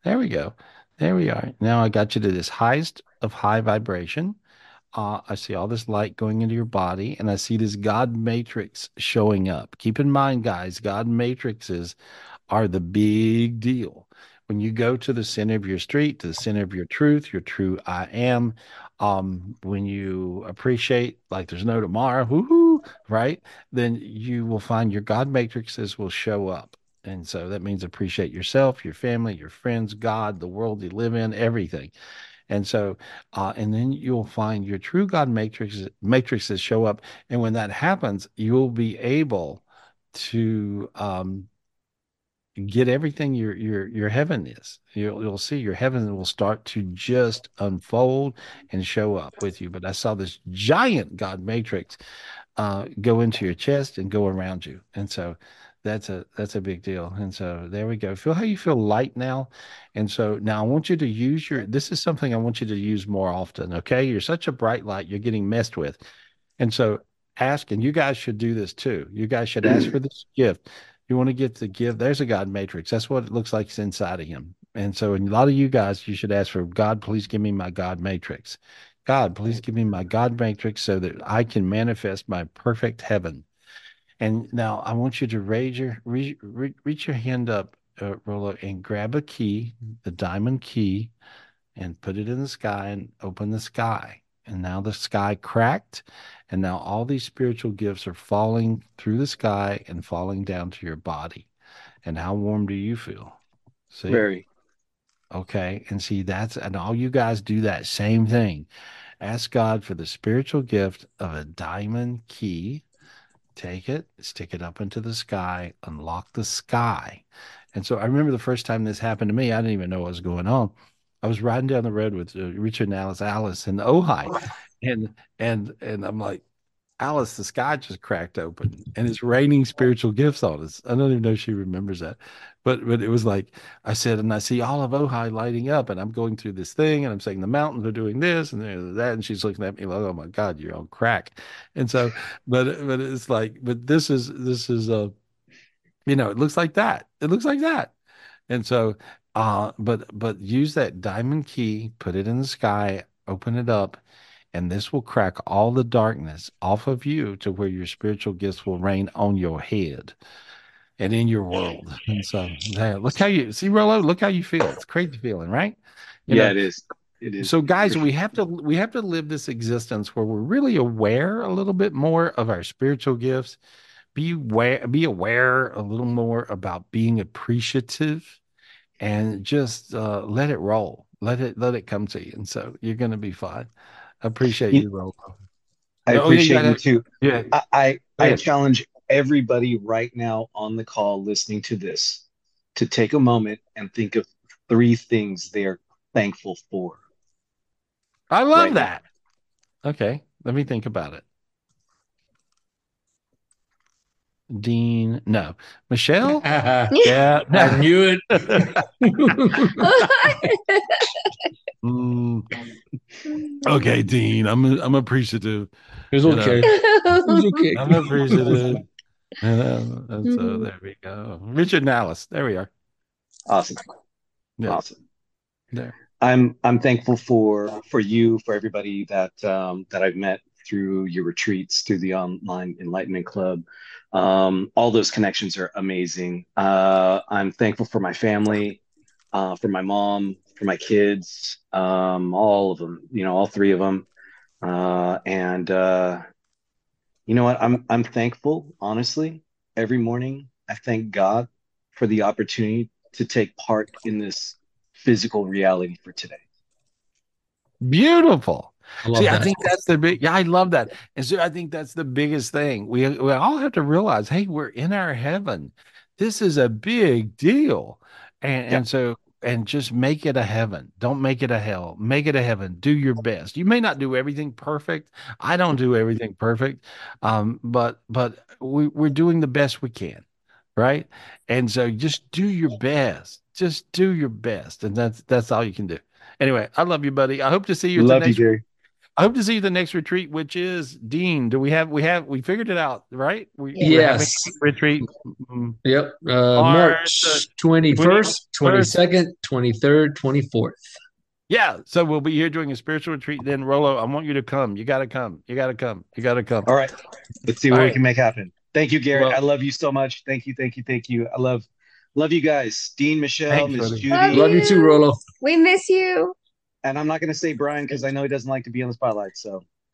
There we go. There we are. Now I got you to this highest of high vibration uh, I see all this light going into your body, and I see this God matrix showing up. Keep in mind, guys, God matrices are the big deal. When you go to the center of your street, to the center of your truth, your true I am, um, when you appreciate like there's no tomorrow, woohoo, right? Then you will find your God matrices will show up. And so that means appreciate yourself, your family, your friends, God, the world you live in, everything. And so, uh, and then you'll find your true God matrix matrices show up. And when that happens, you'll be able to um, get everything your your your heaven is. You'll you'll see your heaven will start to just unfold and show up with you. But I saw this giant God matrix uh, go into your chest and go around you, and so that's a that's a big deal. And so there we go. Feel how you feel light now. And so now I want you to use your. This is something I want you to use more often. Okay, you're such a bright light. You're getting messed with, and so ask. And you guys should do this too. You guys should ask for this gift you want to get the gift. There's a God matrix. That's what it looks like it's inside of him. And so, in a lot of you guys, you should ask for God, please give me my God matrix. God, please give me my God matrix so that I can manifest my perfect heaven. And now I want you to raise your reach, reach your hand up, uh, Rollo, and grab a key, the diamond key, and put it in the sky and open the sky. And now the sky cracked and now all these spiritual gifts are falling through the sky and falling down to your body. And how warm do you feel? See? Very. Okay. And see, that's, and all you guys do that same thing. Ask God for the spiritual gift of a diamond key. Take it, stick it up into the sky, unlock the sky. And so I remember the first time this happened to me, I didn't even know what was going on. I was riding down the road with uh, Richard and Alice Alice in Ojai, and and and I'm like, Alice, the sky just cracked open and it's raining spiritual gifts on us. I don't even know if she remembers that, but but it was like I said, and I see all of Ojai lighting up, and I'm going through this thing, and I'm saying the mountains are doing this and that, and she's looking at me like, oh my God, you're on crack. And so, but but it's like, but this is this is a, you know, it looks like that. It looks like that. And so, uh, but but use that diamond key, put it in the sky, open it up and this will crack all the darkness off of you to where your spiritual gifts will reign on your head and in your world. And so, there, look how you see, Rollo. Look how you feel. It's crazy feeling, right? You yeah, know? it is. It is. So, guys, we have to we have to live this existence where we're really aware a little bit more of our spiritual gifts. Be aware, be aware a little more about being appreciative, and just uh, let it roll. Let it let it come to you, and so you're going to be fine appreciate you, you I oh, appreciate you, you too. Yeah. I, I, I challenge everybody right now on the call listening to this to take a moment and think of three things they are thankful for. I love right that. Now. Okay, let me think about it. Dean, no. Michelle? yeah. I knew it. mm. Okay, Dean, I'm I'm appreciative. It's okay. it's okay. I'm appreciative. and, and so mm-hmm. there we go. Richard and Alice. There we are. Awesome. Yeah. Awesome. There. I'm I'm thankful for for you, for everybody that um, that I've met through your retreats, through the online enlightenment club. Um, all those connections are amazing. Uh, I'm thankful for my family, uh, for my mom, for my kids, um, all of them, you know, all three of them. Uh, and uh, you know what? I'm I'm thankful, honestly. Every morning, I thank God for the opportunity to take part in this physical reality for today. Beautiful. I See, that. I think that's the big. Yeah, I love that, and so I think that's the biggest thing. We we all have to realize, hey, we're in our heaven. This is a big deal, and yeah. and so and just make it a heaven. Don't make it a hell. Make it a heaven. Do your best. You may not do everything perfect. I don't do everything perfect, um, but but we, we're doing the best we can, right? And so just do your best. Just do your best, and that's that's all you can do. Anyway, I love you, buddy. I hope to see you. Love you, Gary. I hope to see you the next retreat, which is Dean. Do we have we have we figured it out, right? We, yes. Retreat. Yep. Uh, March twenty first, twenty second, twenty third, twenty fourth. Yeah. So we'll be here doing a spiritual retreat. Then Rolo, I want you to come. You gotta come. You gotta come. You gotta come. All right. Let's see what All we right. can make happen. Thank you, Gary. Well, I love you so much. Thank you, thank you, thank you. I love love you guys. Dean, Michelle, Miss Judy. Love you. love you too, Rolo. We miss you and I'm not going to say Brian because I know he doesn't like to be on the spotlight. So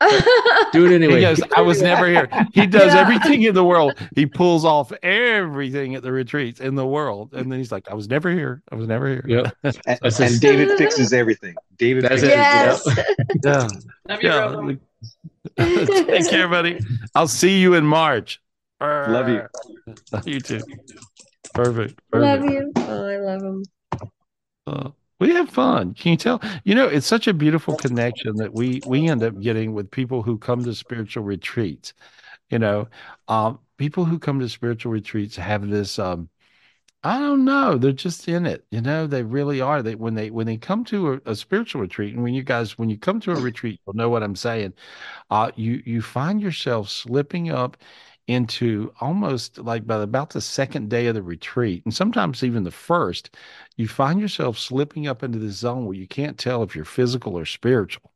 Do it anyway. He goes, I was never here. He does Yeah. everything in the world. He pulls off everything at the retreats in the world. And then he's like, I was never here. I was never here. Yep. And, and just- David fixes everything. David That's fixes it. yes. Yeah. Love you, Rolo. yeah. Take care, buddy. I'll see you in March. Love you. You too. Perfect. Perfect. love you. Oh, I love him. Uh, we have fun. Can you tell? You know, it's such a beautiful connection that we we end up getting with people who come to spiritual retreats. You know, um, people who come to spiritual retreats have this. Um, I don't know. They're just in it. You know, they really are. They when they when they come to a, a spiritual retreat, and when you guys when you come to a retreat, you'll know what I'm saying. Uh, you you find yourself slipping up into almost like by about the second day of the retreat, and sometimes even the first, you find yourself slipping up into the zone where you can't tell if you're physical or spiritual.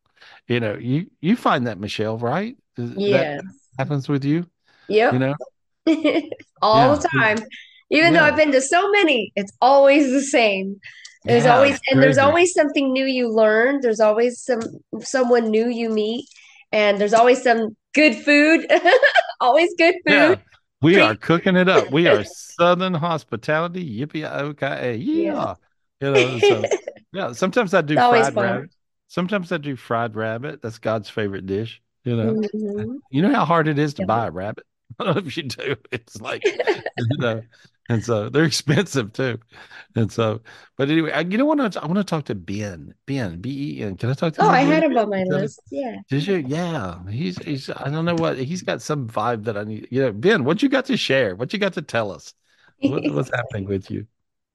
You know, you you find that Michelle, right? Yes. That happens with you. Yep. You know, All Yeah. the time. Even though I've been to so many, it's always the same. There's Yeah, always and there's always something new you learn. There's always some someone new you meet, and there's always some good food. always good food. Yeah, we are cooking it up. We are Southern hospitality. Yippee okay, yeah. You know, so yeah. Sometimes I do fried fun. rabbit. Sometimes I do fried rabbit. That's God's favorite dish. You know, Mhm. you know how hard it is to Yeah. buy a rabbit. I don't know if you do. It's like, you know, and so they're expensive too. And so, but anyway, I, you know what? I want to talk to Ben. Ben, B E N. Can I talk to Oh, you? I had him on my Is list. Yeah. Did you? Yeah, he's he's. I don't know what he's got. Some vibe that I need. You know, Ben, what you got to share? What you got to tell us? What, what's happening with you?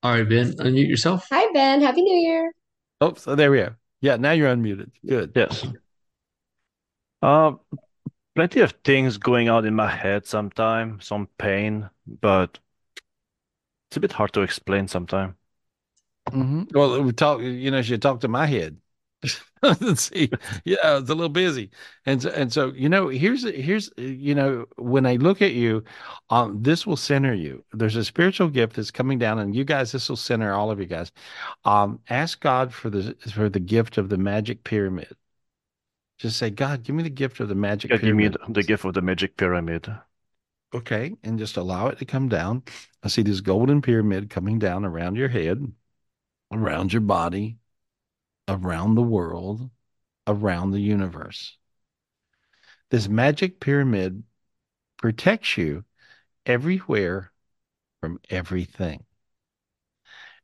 All right, Ben, unmute yourself. Hi, Ben. Happy New Year. Oh, so there we are. Yeah, now you're unmuted. Good. Yes. Uh, plenty of things going on in my head sometime, some pain, but it's a bit hard to explain sometime. hmm Well, we talk. You know, you talk to my head. See. Yeah, it's a little busy, and so, and so you know, here's here's you know, when I look at you, um, this will center you. There's a spiritual gift that's coming down, and you guys, this will center all of you guys. Um, ask God for the for the gift of the magic pyramid. Just say, God, give me the gift of the magic God, give me the, the gift of the magic pyramid. Okay, and just allow it to come down. I see this golden pyramid coming down around your head, around your body, around the world, around the universe. This magic pyramid protects you everywhere from everything.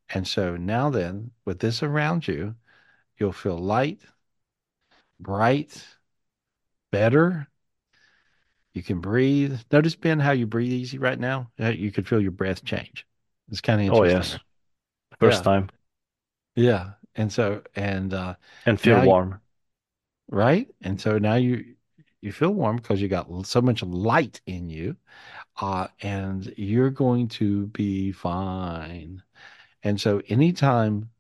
And so now, then, with this around you, you'll feel light, bright, better. You can breathe. Notice, Ben, how you breathe easy right now? Uh, You could feel your breath change. It's kind of interesting. Oh, yes. First Yeah. time. Yeah. And so, and, uh, And feel Now you- warm. right? And so now you you feel warm because you got so much light in you, uh, and you're going to be fine. And so anytime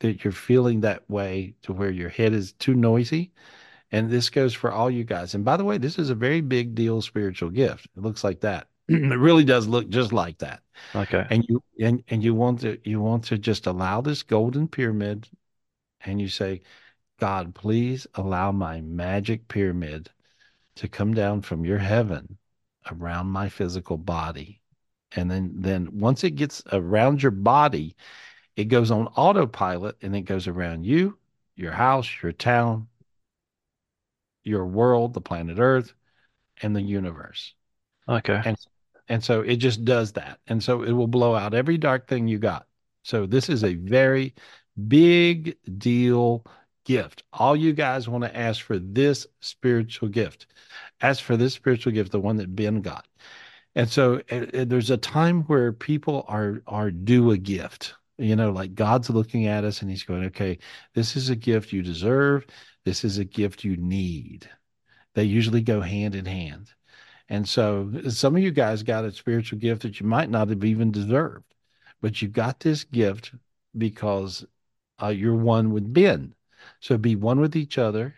that you're feeling that way to where your head is too noisy, and this goes for all you guys. And by the way, this is a very big deal spiritual gift. It looks like that. it really does look just like that Okay. and you and, and you want to you want to just allow this golden pyramid and you say god please allow my magic pyramid to come down from your heaven around my physical body and then then once it gets around your body it goes on autopilot and it goes around you your house your town your world the planet earth and the universe. Okay. and and so it just does that. And so it will blow out every dark thing you got. So this is a very big deal gift. All you guys want to ask for this spiritual gift. Ask for this spiritual gift the one that ben got. And so uh, uh, there's a time where people are are due a gift. You know like god's looking at us and he's going okay this is a gift you deserve this is a gift you need they usually go hand in hand and so some of you guys got a spiritual gift that you might not have even deserved, but you got this gift because uh, you're one with Ben. So be one with each other,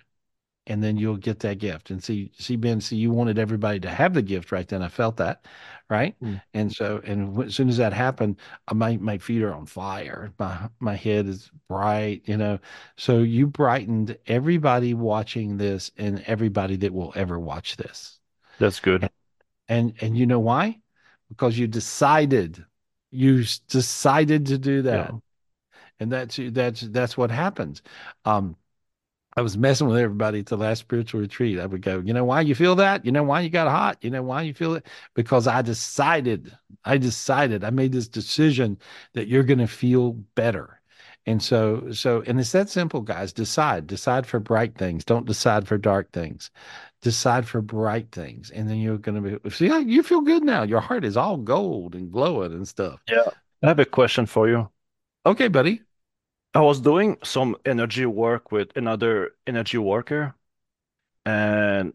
and then you'll get that gift. And see, see Ben, see, you wanted everybody to have the gift right then. I felt that right? Mm. And so, and as soon as that happened, uh, my my feet are on fire. My my head is bright, you know. So you brightened everybody watching this and everybody that will ever watch this. That's good. And and you know why? Because you decided, you decided to do that, Yeah. and that's that's that's what happens. Um, I was messing with everybody at the last spiritual retreat. I would go, you know why you feel that? You know why you got hot? You know why you feel it? Because I decided, I decided, I made this decision that you're going to feel better. And so, so, and it's that simple, guys. Decide, decide for bright things. Don't decide for dark things. Decide for bright things. And then you're going to be, see, how you feel good now. Your heart is all gold and glowing and stuff. Yeah. I have a question for you. Okay, buddy. I was doing some energy work with another energy worker, and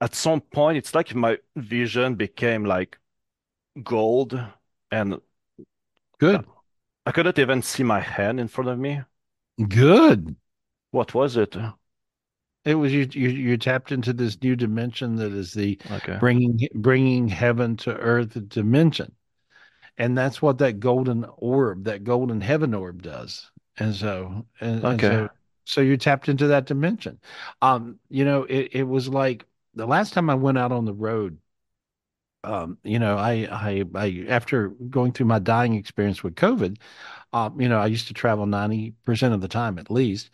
at some point, it's like my vision became like gold, and Good. I couldn't even see my hand in front of me. Good. What was it? It was you, you, you tapped into this new dimension that is the Okay. bringing bringing heaven to earth dimension and that's what that golden orb that golden heaven orb does and so and, and Okay. so so you tapped into that dimension um you know it, it was like the last time i went out on the road um you know i i i after going through my dying experience with covid um you know i used to travel 90% of the time at least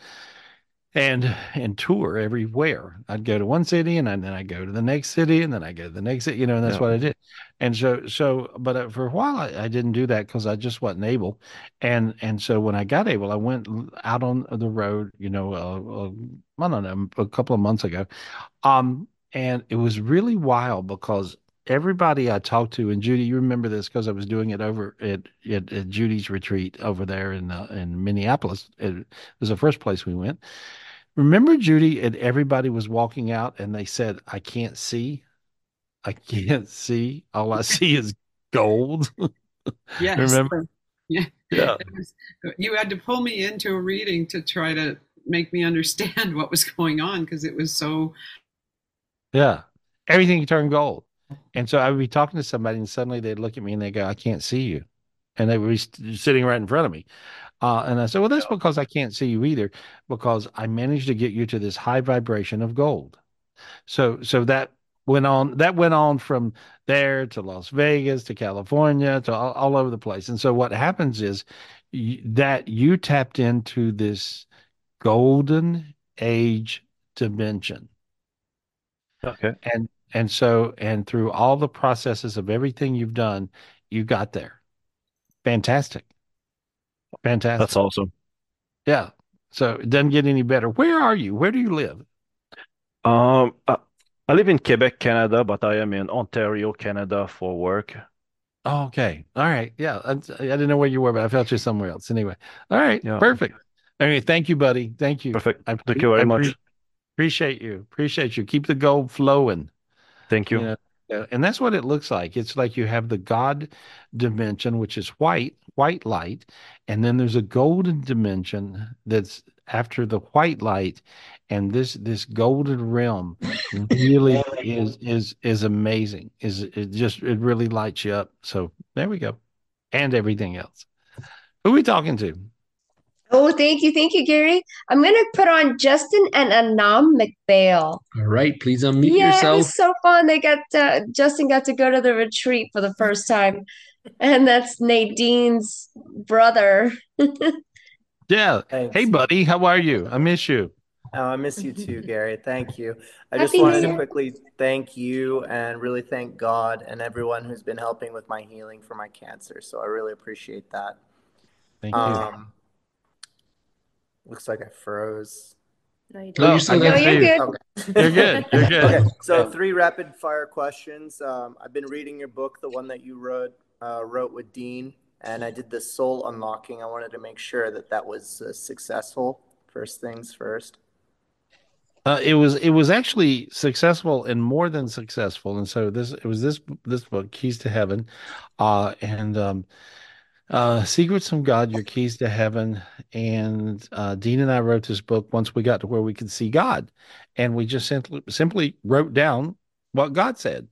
and and tour everywhere. I'd go to one city and then I go to the next city and then I go to the next city, you know, and that's Yeah. what I did. And so so but uh, for a while I, I didn't do that because I just wasn't able. And and so when I got able, I went out on the road, you know, uh, uh, I don't know, a couple of months ago. Um, and it was really wild because everybody I talked to, and Judy, you remember this because I was doing it over at, at, at Judy's retreat over there in uh, in Minneapolis. It was the first place we went. Remember, Judy, and everybody was walking out and they said, I can't see. I can't see. All I see is gold. Yes. Remember? Yeah. Yeah. Was- you had to pull me into a reading to try to make me understand what was going on because it was so Yeah. Everything turned gold. And so I would be talking to somebody and suddenly they'd look at me and they go, I can't see you. And they would be sitting right in front of me. Uh, and I said, Well, that's because I can't see you either, because I managed to get you to this high vibration of gold. So so that went on that went on from there to Las Vegas to California to all, all over the place. And so what happens is y- that you tapped into this golden age dimension. Okay. And and so and through all the processes of everything you've done, you got there. Fantastic. Fantastic. That's awesome. Yeah. So it doesn't get any better. Where are you? Where do you live? Um, I, I live in Quebec, Canada, but I am in Ontario, Canada for work. Oh, okay. All right. Yeah. I, I didn't know where you were, but I felt you somewhere else. Anyway. All right. Yeah. Perfect. Anyway, thank you, buddy. Thank you. Perfect. I Thank you very I much. Appreciate you. Appreciate you. Keep the gold flowing. Thank you. You know, and that's what it looks like. It's like you have the God dimension, which is white, white light, and then there's a golden dimension that's after the white light, and this this golden realm really is is is amazing. Is it just it really lights you up. So there we go, and everything else. Who are we talking to? Oh, thank you. Thank you, Gary. I'm going to put on Justin and Anam McBail. All right, please unmute Yeah, it yourself. was so fun. They got uh, Justin got to go to the retreat for the first time, and that's Nadine's brother. Yeah. Thanks. Hey, buddy, how are you? I miss you. Oh, I miss you too, Gary. Thank you. I Happy just wanted to quickly thank you and really thank God and everyone who's been helping with my healing for my cancer. So I really appreciate that. Thank you. Um, looks like I froze. No, you No, No, you're still No, can there. see you're good. Okay. You're good. You're good. Okay, so three rapid fire questions. Um, I've been reading your book, the one that you wrote, uh, wrote with Dean, and I did the soul unlocking. I wanted to make sure that that was uh, successful. First things first. Uh, it was it was actually successful and more than successful, and so this it was this this book, Keys to Heaven, uh, and um, uh, Secrets from God, Your Keys to Heaven, and uh, Dean and I wrote this book once we got to where we could see God, and we just simply simply wrote down what God said,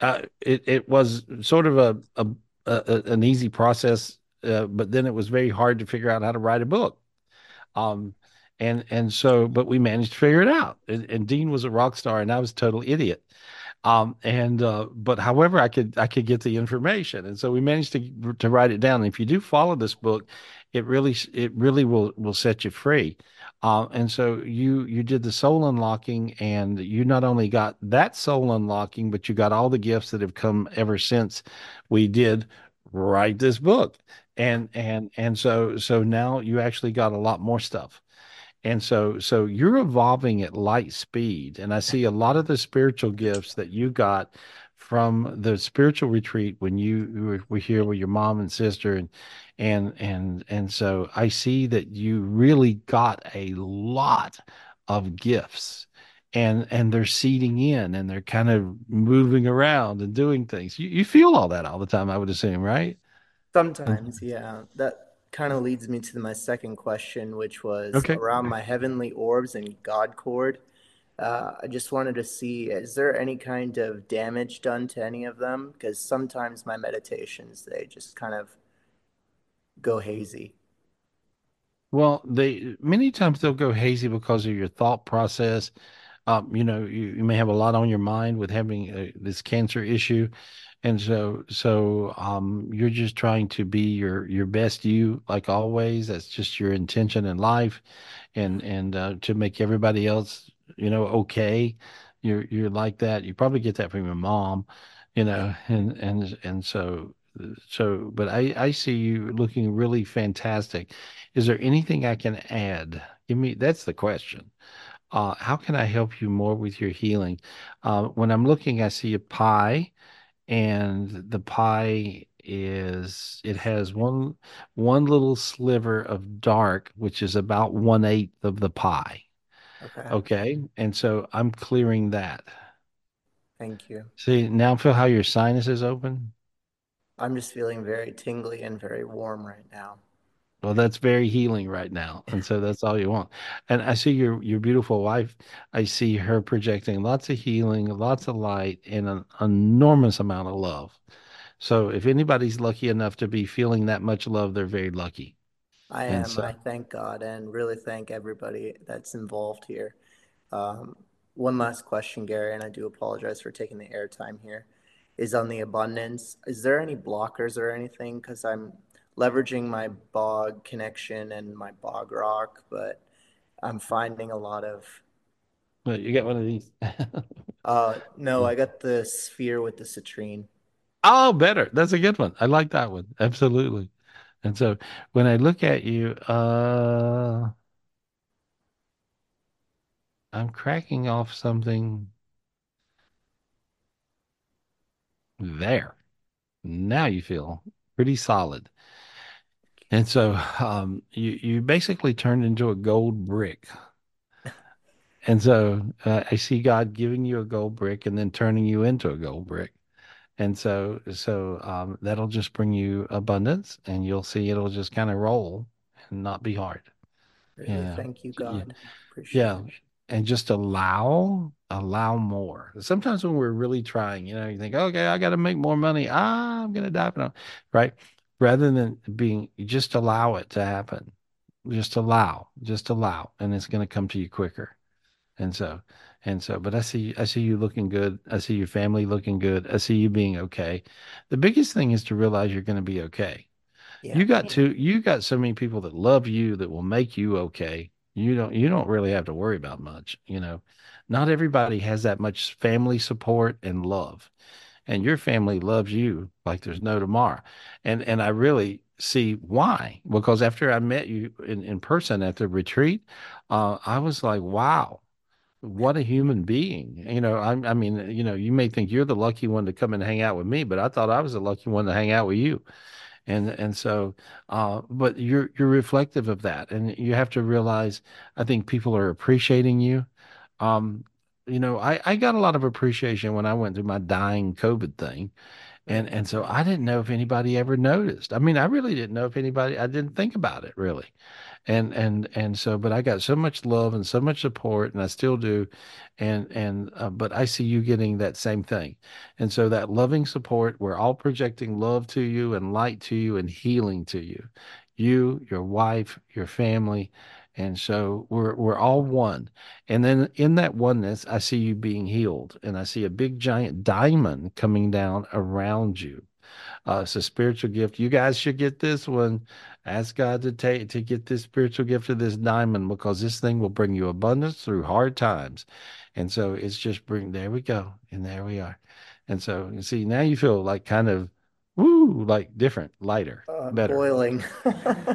uh, it it was sort of a, a, a an easy process, uh, but then it was very hard to figure out how to write a book. Um, and and so, but we managed to figure it out. And, and Dean was a rock star, and I was a total idiot. Um, and uh, but however, I could I could get the information, and so we managed to to write it down. And if you do follow this book, it really it really will will set you free. Uh, and so you you did the soul unlocking, and you not only got that soul unlocking, but you got all the gifts that have come ever since we did write this book. And and and so so now you actually got a lot more stuff. And so, so you're evolving at light speed. And I see a lot of the spiritual gifts that you got from the spiritual retreat when you were here with your mom and sister and and and and so I see that you really got a lot of gifts and and they're seeding in and they're kind of moving around and doing things. You you feel all that all the time, I would assume, right? Sometimes, mm-hmm. yeah. That kind of leads me to my second question, which was Okay. around my heavenly orbs and God cord. Uh, I just wanted to see, is there any kind of damage done to any of them? Because sometimes my meditations, they just kind of go hazy. Well, they many times they'll go hazy because of your thought process. Um, you know, you, you may have a lot on your mind with having uh, this cancer issue, and so so um, you're just trying to be your your best you, like always. That's just your intention in life, and and uh, to make everybody else, you know, okay. You're you're like that. You probably get that from your mom, you know, and and and so so. But I I see you looking really fantastic. Is there anything I can add? Give me, that's the question. Uh, how can I help you more with your healing? Uh, when I'm looking, I see a pie, and the pie is it has one one little sliver of dark, which is about one eighth of the pie. Okay. Okay, and so I'm clearing that. Thank you. See, now feel how your sinus is open? I'm just feeling very tingly and very warm right now. Well, that's very healing right now. And so that's all you want. And I see your your beautiful wife. I see her projecting lots of healing, lots of light, and an enormous amount of love. So if anybody's lucky enough to be feeling that much love, they're very lucky. I am. I thank God and really thank everybody that's involved here. Um, one last question, Gary, and I do apologize for taking the airtime here, is on the abundance. Is there any blockers or anything? Because I'm leveraging my bog connection and my bog rock, but I'm finding a lot of, but you get one of these. uh, no, I got the sphere with the citrine. Oh, better. That's a good one. I like that one. Absolutely. And so when I look at you, uh, I'm cracking off something there. Now you feel pretty solid. And so um, you you basically turned into a gold brick. And so uh, I see God giving you a gold brick and then turning you into a gold brick. And so so um, that'll just bring you abundance, and you'll see it'll just kind of roll and not be hard. Really, Yeah. thank you, Yeah. God. Appreciate Yeah. And just allow, allow more. Sometimes when we're really trying, you know, you think, okay, I got to make more money. Ah, I'm gonna die. No, right? Rather than being, just allow it to happen. Just allow, just allow, and it's gonna come to you quicker. And so, and so, but I see, I see you looking good. I see your family looking good. I see you being okay. The biggest thing is to realize you're gonna be okay. Yeah. You got to, you got so many people that love you that will make you okay. You don't, you don't really have to worry about much, you know. Not everybody has that much family support and love, and your family loves you like there's no tomorrow. And and I really see why, because after I met you in, in person at the retreat, uh, I was like, wow, what a human being. You know, I, I mean, you know, you may think you're the lucky one to come and hang out with me, but I thought I was the lucky one to hang out with you and and so uh but you're you're reflective of that and you have to realize i think people are appreciating you um you know i i got a lot of appreciation when i went through my dying covid thing And and so I didn't know if anybody ever noticed. I mean, I really didn't know if anybody I didn't think about it really. And and and so but I got so much love and so much support and I still do. And and uh, but I see you getting that same thing. And so that loving support, we're all projecting love to you and light to you and healing to you. You, your wife, your family, and so we're we're all one. And then in that oneness, I see you being healed, and I see a big giant diamond coming down around you. Uh, it's a spiritual gift. You guys should get this one. Ask God to take to get this spiritual gift of this diamond because this thing will bring you abundance through hard times. And so it's just bring there we go. And there we are. And so you see now you feel like kind of woo, like different, lighter, Uh, better. boiling.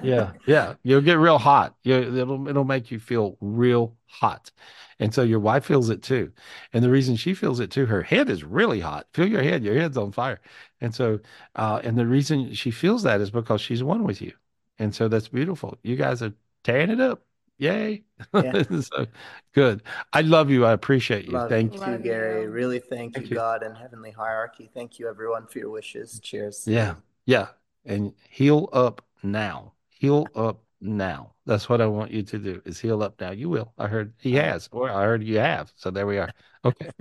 Yeah, yeah. You'll get real hot. You it'll it'll make you feel real hot. And so your wife feels it too. And the reason she feels it too, her head is really hot. Feel your head, your head's on fire. And so uh and the reason she feels that is because she's one with you. And so that's beautiful. You guys are tearing it up. Yay. Yeah. So good. I love you. I appreciate you. Love Thank you you. Gary. you. Really thank, Thank you, you. God and Heavenly Hierarchy. Thank you, everyone, for your wishes. Cheers. Yeah. Yeah. And heal up now. Heal up now. That's what I want you to do is heal up now. You will. I heard he has, or I heard you have. So there we are. Okay.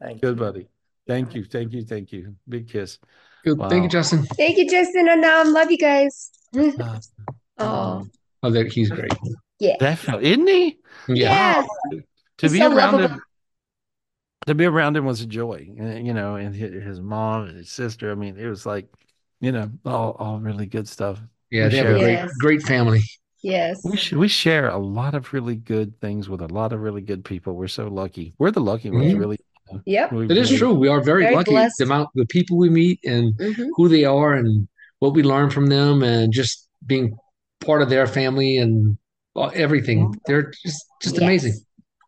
Thank Good, you. buddy. Thank you. Thank you. Thank you. Big kiss. Good. Thank you, Justin. Thank you, Justin and um, love you guys. Uh, Oh, Oh, that he's great. Yeah. definitely. Isn't he? Yeah. Yes. To He's be so around lovable. him, to be around him was a joy. uh, You know, and his, his mom and his sister. I mean, it was like, you know, all all really good stuff. Yeah, We they have a great, Yes. great family. Yes. we sh- we share a lot of really good things with a lot of really good people. We're so lucky. We're the lucky ones, Mhm. really. Yep. We It is true. We are very, Very lucky. blessed. The amount, the people we meet, and hmm who they are, and what we learn from them, and just being part of their family and Oh, everything. Oh. They're just, just Yes. amazing.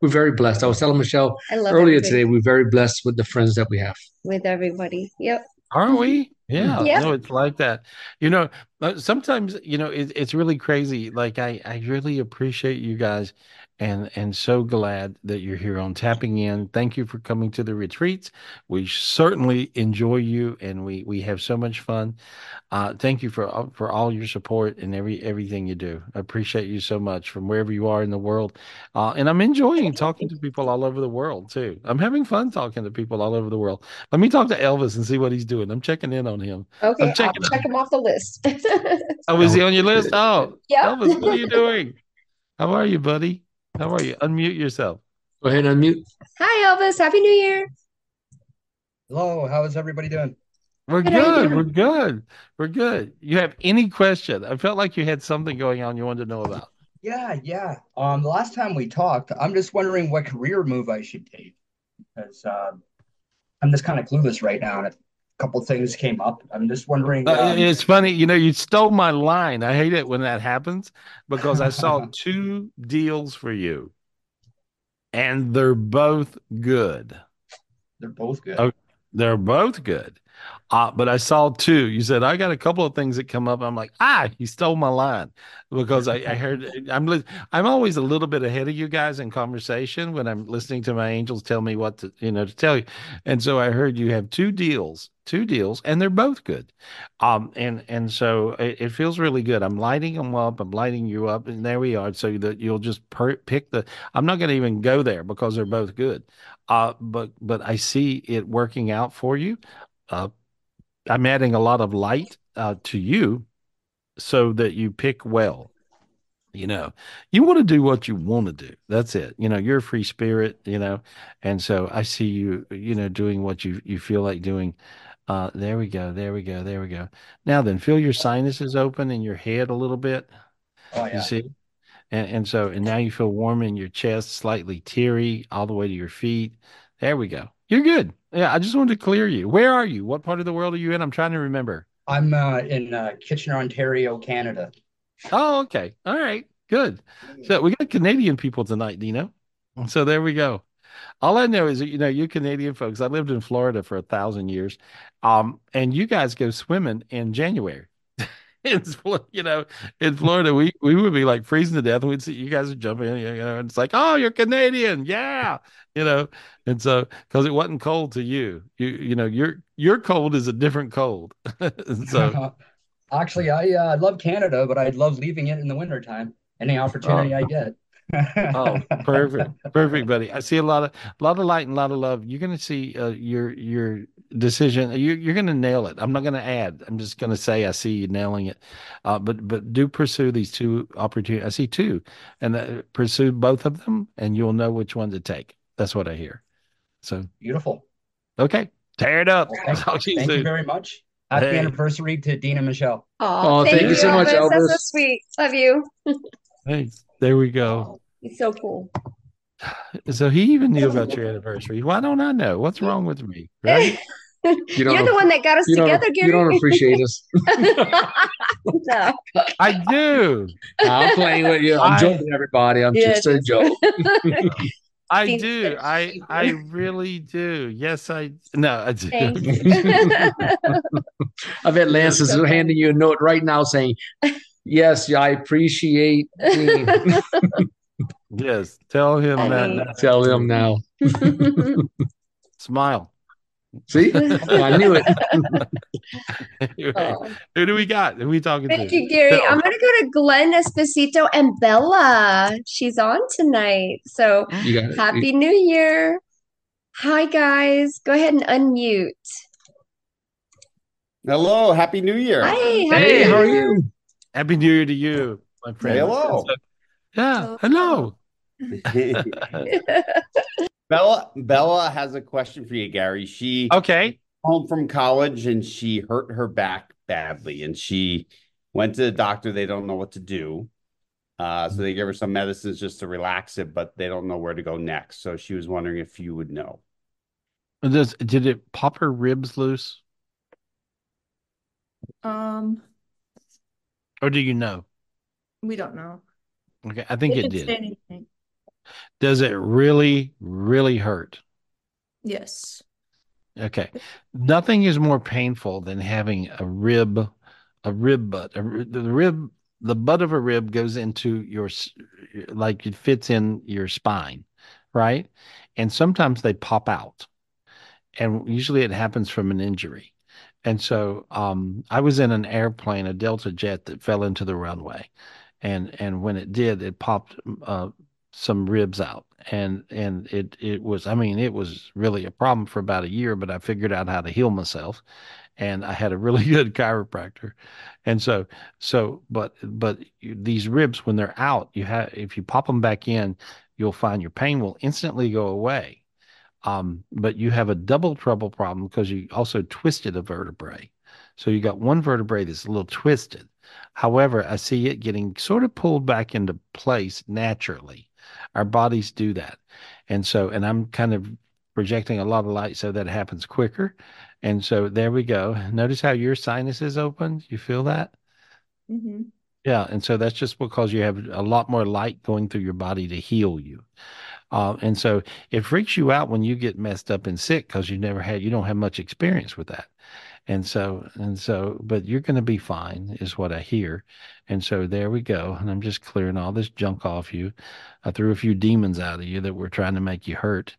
We're very blessed. I was telling Michelle earlier everybody. today. We're very blessed with the friends that we have. with everybody. Yep. Aren't we? Yeah. Yep. No, it's like that. You know, sometimes, you know, it, it's really crazy. Like I, I really appreciate you guys and and so glad that you're here on tapping in. Thank you for coming to the retreats. We certainly enjoy you and we we have so much fun. Uh, thank you for all- for all your support and every everything you do. I appreciate you so much from wherever you are in the world. Uh, and I'm enjoying talking to people all over the world too. I'm having fun talking to people all over the world. Let me talk to Elvis and see what he's doing. I'm checking in on him. Okay, I'll checking check him off the list. Oh, is he on your list? Oh, Yep. Elvis, what are you doing? How are you, buddy? How are you? Unmute yourself. Go ahead and unmute. Hi, Elvis. Happy New Year. Hello, how is everybody doing? We're Good, good. doing? We're good. We're good. You have any question? I felt like you had something going on you wanted to know about. Yeah, yeah. Um, the last time we talked, I'm just wondering what career move I should take because uh, I'm just kind of clueless right now, and a couple things came up. I'm just wondering. Uh, um, it's funny, you know, you stole my line. I hate it when that happens because I saw two deals for you and they're both good. they're both good. Oh, they're both good. Uh, but I saw two. You said I got a couple of things that come up. I'm like, ah, you stole my line because I, I heard I'm li- I'm always a little bit ahead of you guys in conversation when I'm listening to my angels tell me what to you know to tell you. And so I heard you have two deals, two deals, and they're both good. Um, and and so it, it feels really good. I'm lighting them up. I'm lighting you up, and there we are. So that you'll just per- pick the. I'm not going to even go there because they're both good. Uh, but but I see it working out for you. Uh, I'm adding a lot of light uh, to you so that you pick well. You know, you want to do what you want to do. That's it. You know, you're a free spirit, you know, and so I see you, you know, doing what you you feel like doing. Uh, there we go. There we go. There we go. Now then, feel your sinuses open in your head a little bit. Oh yeah. You see? And and so and now you feel warm in your chest, slightly teary, all the way to your feet. There we go. You're good. Yeah, I just wanted to clear you. Where are you? What part of the world are you in? I'm trying to remember. I'm uh, in uh, Kitchener, Ontario, Canada. Oh, okay. All right. Good. So we got Canadian people tonight, Dino. So there we go. All I know is that, you know, you Canadian folks, I lived in Florida for a thousand years. Um, and you guys go swimming in January. it's you know in Florida we we would be like freezing to death and we'd see you guys are jumping in you know and it's like oh you're Canadian yeah you know? And so because it wasn't cold to you you you know your your cold is a different cold. So actually I uh, love Canada but I'd love leaving it in the wintertime any opportunity I get oh, perfect, perfect, buddy. I see a lot of a lot of light and a lot of love. You're gonna see uh, your your decision. You, you're gonna nail it. I'm not gonna add. I'm just gonna say I see you nailing it. Uh, but but do pursue these two opportunities. I see two, and uh, pursue both of them, and you'll know which one to take. That's what I hear. So beautiful. Okay, tear it up. Thank, you, thank you, very much. Happy hey. anniversary to Dean and Michelle. oh, thank, thank, you so much, Elvis. Elvis. That's so sweet. Love you. Thanks. There we go. He's so cool. So he even knew about your anniversary. Why don't I know? What's wrong with me? Right? You are the one that got us you together, Gary. You don't appreciate us. no. I do. I'm playing with you. I'm I, joking, everybody. I'm just a joke. I do. I I really do. Yes, I no, I do. I bet Lance is handing you a note right now saying, Yes, I appreciate Yes, tell him that. Tell him now. Smile. See, I knew it. anyway, oh. Who do we got? Who are we talking Thank to? Thank you, Gary. I'm going to go to Glenn Esposito and Bella. She's on tonight. So happy you... New Year. Hi, guys. Go ahead and unmute. Hello. Happy New Year. Hi. Hey, how are you? Happy New Year to you, my friend. Hello. Yeah. Hello. Bella Bella has a question for you, Gary. She okay home from college and she hurt her back badly, and she went to the doctor. They don't know what to do, uh, so they gave her some medicines just to relax it, but they don't know where to go next. So she was wondering if you would know. Does did it pop her ribs loose? Um, or do you know? We don't know. Okay, I think it, it did. Does it really, really hurt? Yes. Okay. Nothing is more painful than having a rib, a rib butt. A, the rib, the butt of a rib goes into your, like it fits in your spine, right? And sometimes they pop out. And usually it happens from an injury. And so um, I was in an airplane, a Delta jet that fell into the runway and and when it did, it popped uh, some ribs out, and and it it was I mean it was really a problem for about a year, but I figured out how to heal myself, and I had a really good chiropractor, and so so but but these ribs when they're out, you have if you pop them back in, you'll find your pain will instantly go away. Um, but you have a double trouble problem because you also twisted a vertebrae. So you got one vertebrae that's a little twisted. However, I see it getting sort of pulled back into place naturally. Our bodies do that. And so, and I'm kind of projecting a lot of light so that happens quicker. And so there we go. Notice how your sinus is open. You feel that? Mm-hmm. Yeah. And so that's just because you have a lot more light going through your body to heal you. Uh, and so it freaks you out when you get messed up and sick because you never had, you don't have much experience with that. And so and so but you're going to be fine is what i hear. And so there we go and i'm just clearing all this junk off you. I threw a few demons out of you that were trying to make you hurt.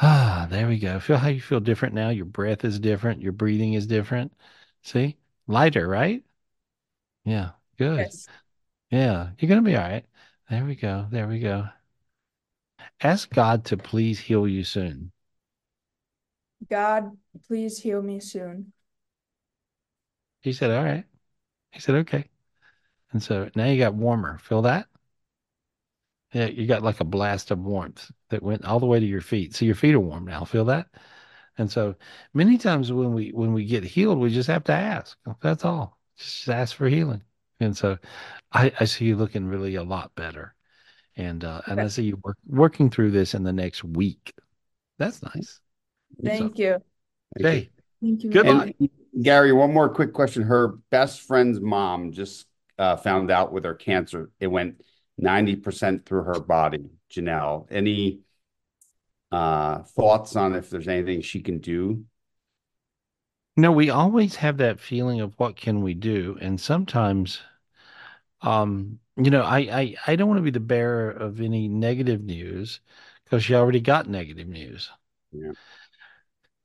Ah there we go. Feel how you feel different now. Your breath is different. Your breathing is different. See? Lighter right? Yeah good. Yes. yeah you're going to be all right. There we go. There we go ask god to please heal you soon God, please heal me soon. He said, All right. He said, Okay. And so now you got warmer. Feel that? Yeah, you got like a blast of warmth that went all the way to your feet. So your feet are warm now. Feel that? And so many times when we when we get healed, we just have to ask. That's all. Just ask for healing. And so I, I see you looking really a lot better. And uh, and I see you work, working through this in the next week. That's nice. Thank so, you. Okay. Thank you. Good luck. Gary, one more quick question. Her best friend's mom just uh, found out with her cancer. It went 90% through her body. Janelle, any uh, thoughts on if there's anything she can do? No, we always have that feeling of what can we do, and sometimes, um, you know, I I, I don't want to be the bearer of any negative news because you already got negative news. Yeah.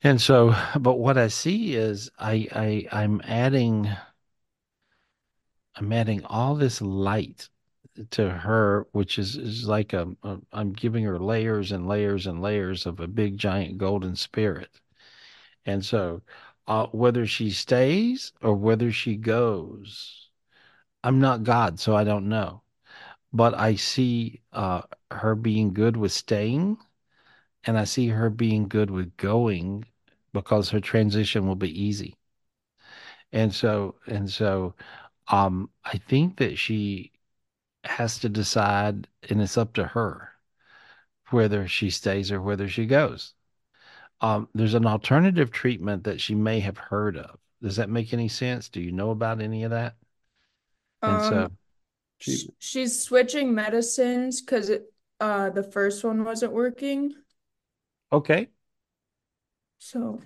And so, but what I see is I I I'm adding I'm adding all this light to her, which is is like a, a I'm giving her layers and layers and layers of a big giant golden spirit. And so, uh, whether she stays or whether she goes, I'm not God, so I don't know. But I see uh, her being good with staying, and I see her being good with going because her transition will be easy. And so, and so, um, I think that she has to decide, and it's up to her whether she stays or whether she goes. Um, there's an alternative treatment that she may have heard of. Does that make any sense? Do you know about any of that? And so, Um, she's switching medicines because it uh the first one wasn't working. okay, So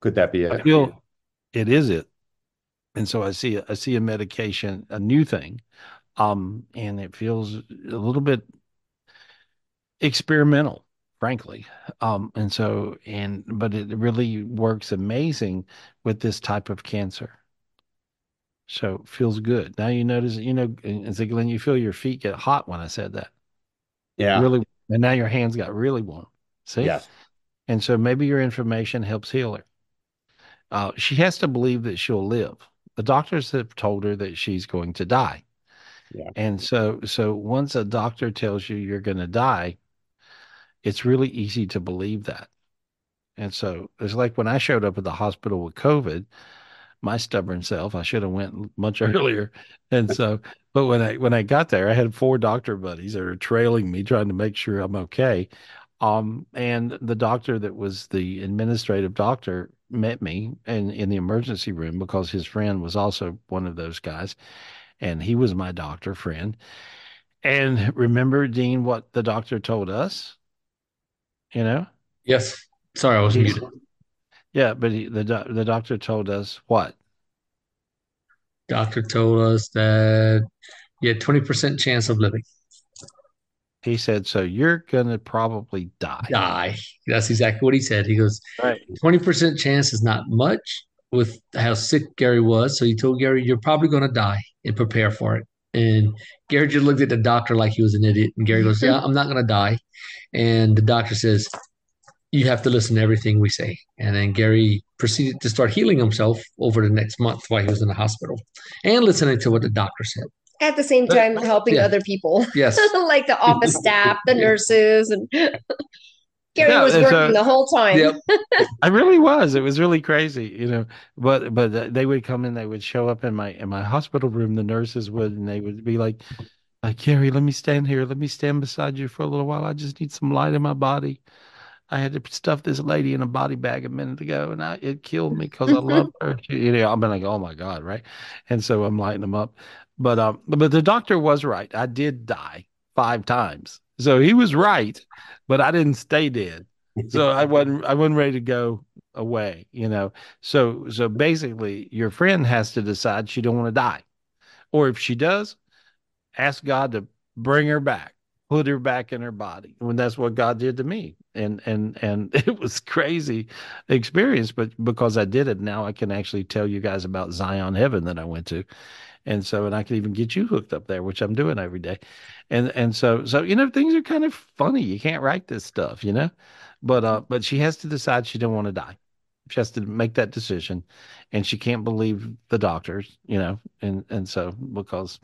Could that be it? I it? feel it is it. And so I see I see a medication, a new thing, um, and it feels a little bit experimental, frankly. Um, and so and but it really works amazing with this type of cancer. So feels good. Now you notice, you know, and so Glenn, you feel your feet get hot when I said that. Yeah. Really, and now your hands got really warm. See? Yes. And so maybe your information helps heal her. Uh, she has to believe that she'll live. The doctors have told her that she's going to die. Yeah. And so, so once a doctor tells you you're going to die, it's really easy to believe that. And so it's like when I showed up at the hospital with COVID, my stubborn self, I should have went much earlier. And so, but when I when I got there, I had four doctor buddies that are trailing me, trying to make sure I'm okay. Um, and the doctor that was the administrative doctor met me in in the emergency room because his friend was also one of those guys, and he was my doctor friend. And remember, Dean, what the doctor told us? You know? Yes. Sorry, I was He muted. Said- yeah, but he, the doc- the doctor told us what? Doctor told us that you had 20% chance of living. He said, "So you're gonna probably die." Die. That's exactly what he said. He goes, Right. 20% chance is not much with how sick Gary was. So he told Gary, You're probably going to die and prepare for it. And Gary just looked at the doctor like he was an idiot. And Gary goes, mm-hmm. Yeah, I'm not going to die. And the doctor says, You have to listen to everything we say. And then Gary proceeded to start healing himself over the next month while he was in the hospital and listening to what the doctor said. At the same time, helping Yeah. other people. Yes. like the office staff, the nurses, and Gary Yeah, was and working so- the whole time. Yep. I really was. It was really crazy, you know. But but uh, they would come in. They would show up in my in my hospital room. The nurses would, and they would be like, like Gary, let me stand here. Let me stand beside you for a little while. I just need some light in my body. I had to stuff this lady in a body bag a minute ago, and I, it killed me because I love her. She- you know, I'm like, oh my god, right? And so I'm lighting them up. But um, but the doctor was right. I did die five times, so he was right. But I didn't stay dead, so I wasn't I wasn't ready to go away. You know, so so basically, your friend has to decide she don't want to die, or if she does, ask God to bring her back, put her back in her body. When that's what God did to me. And and and it was crazy experience, but because I did it, now I can actually tell you guys about Zion Heaven that I went to. And so and I can even get you hooked up there, which I'm doing every day. And and so so you know things are kind of funny. You can't write this stuff, you know. But uh but she has to decide she don't want to die. She has to make that decision and she can't believe the doctors, you know, and and so because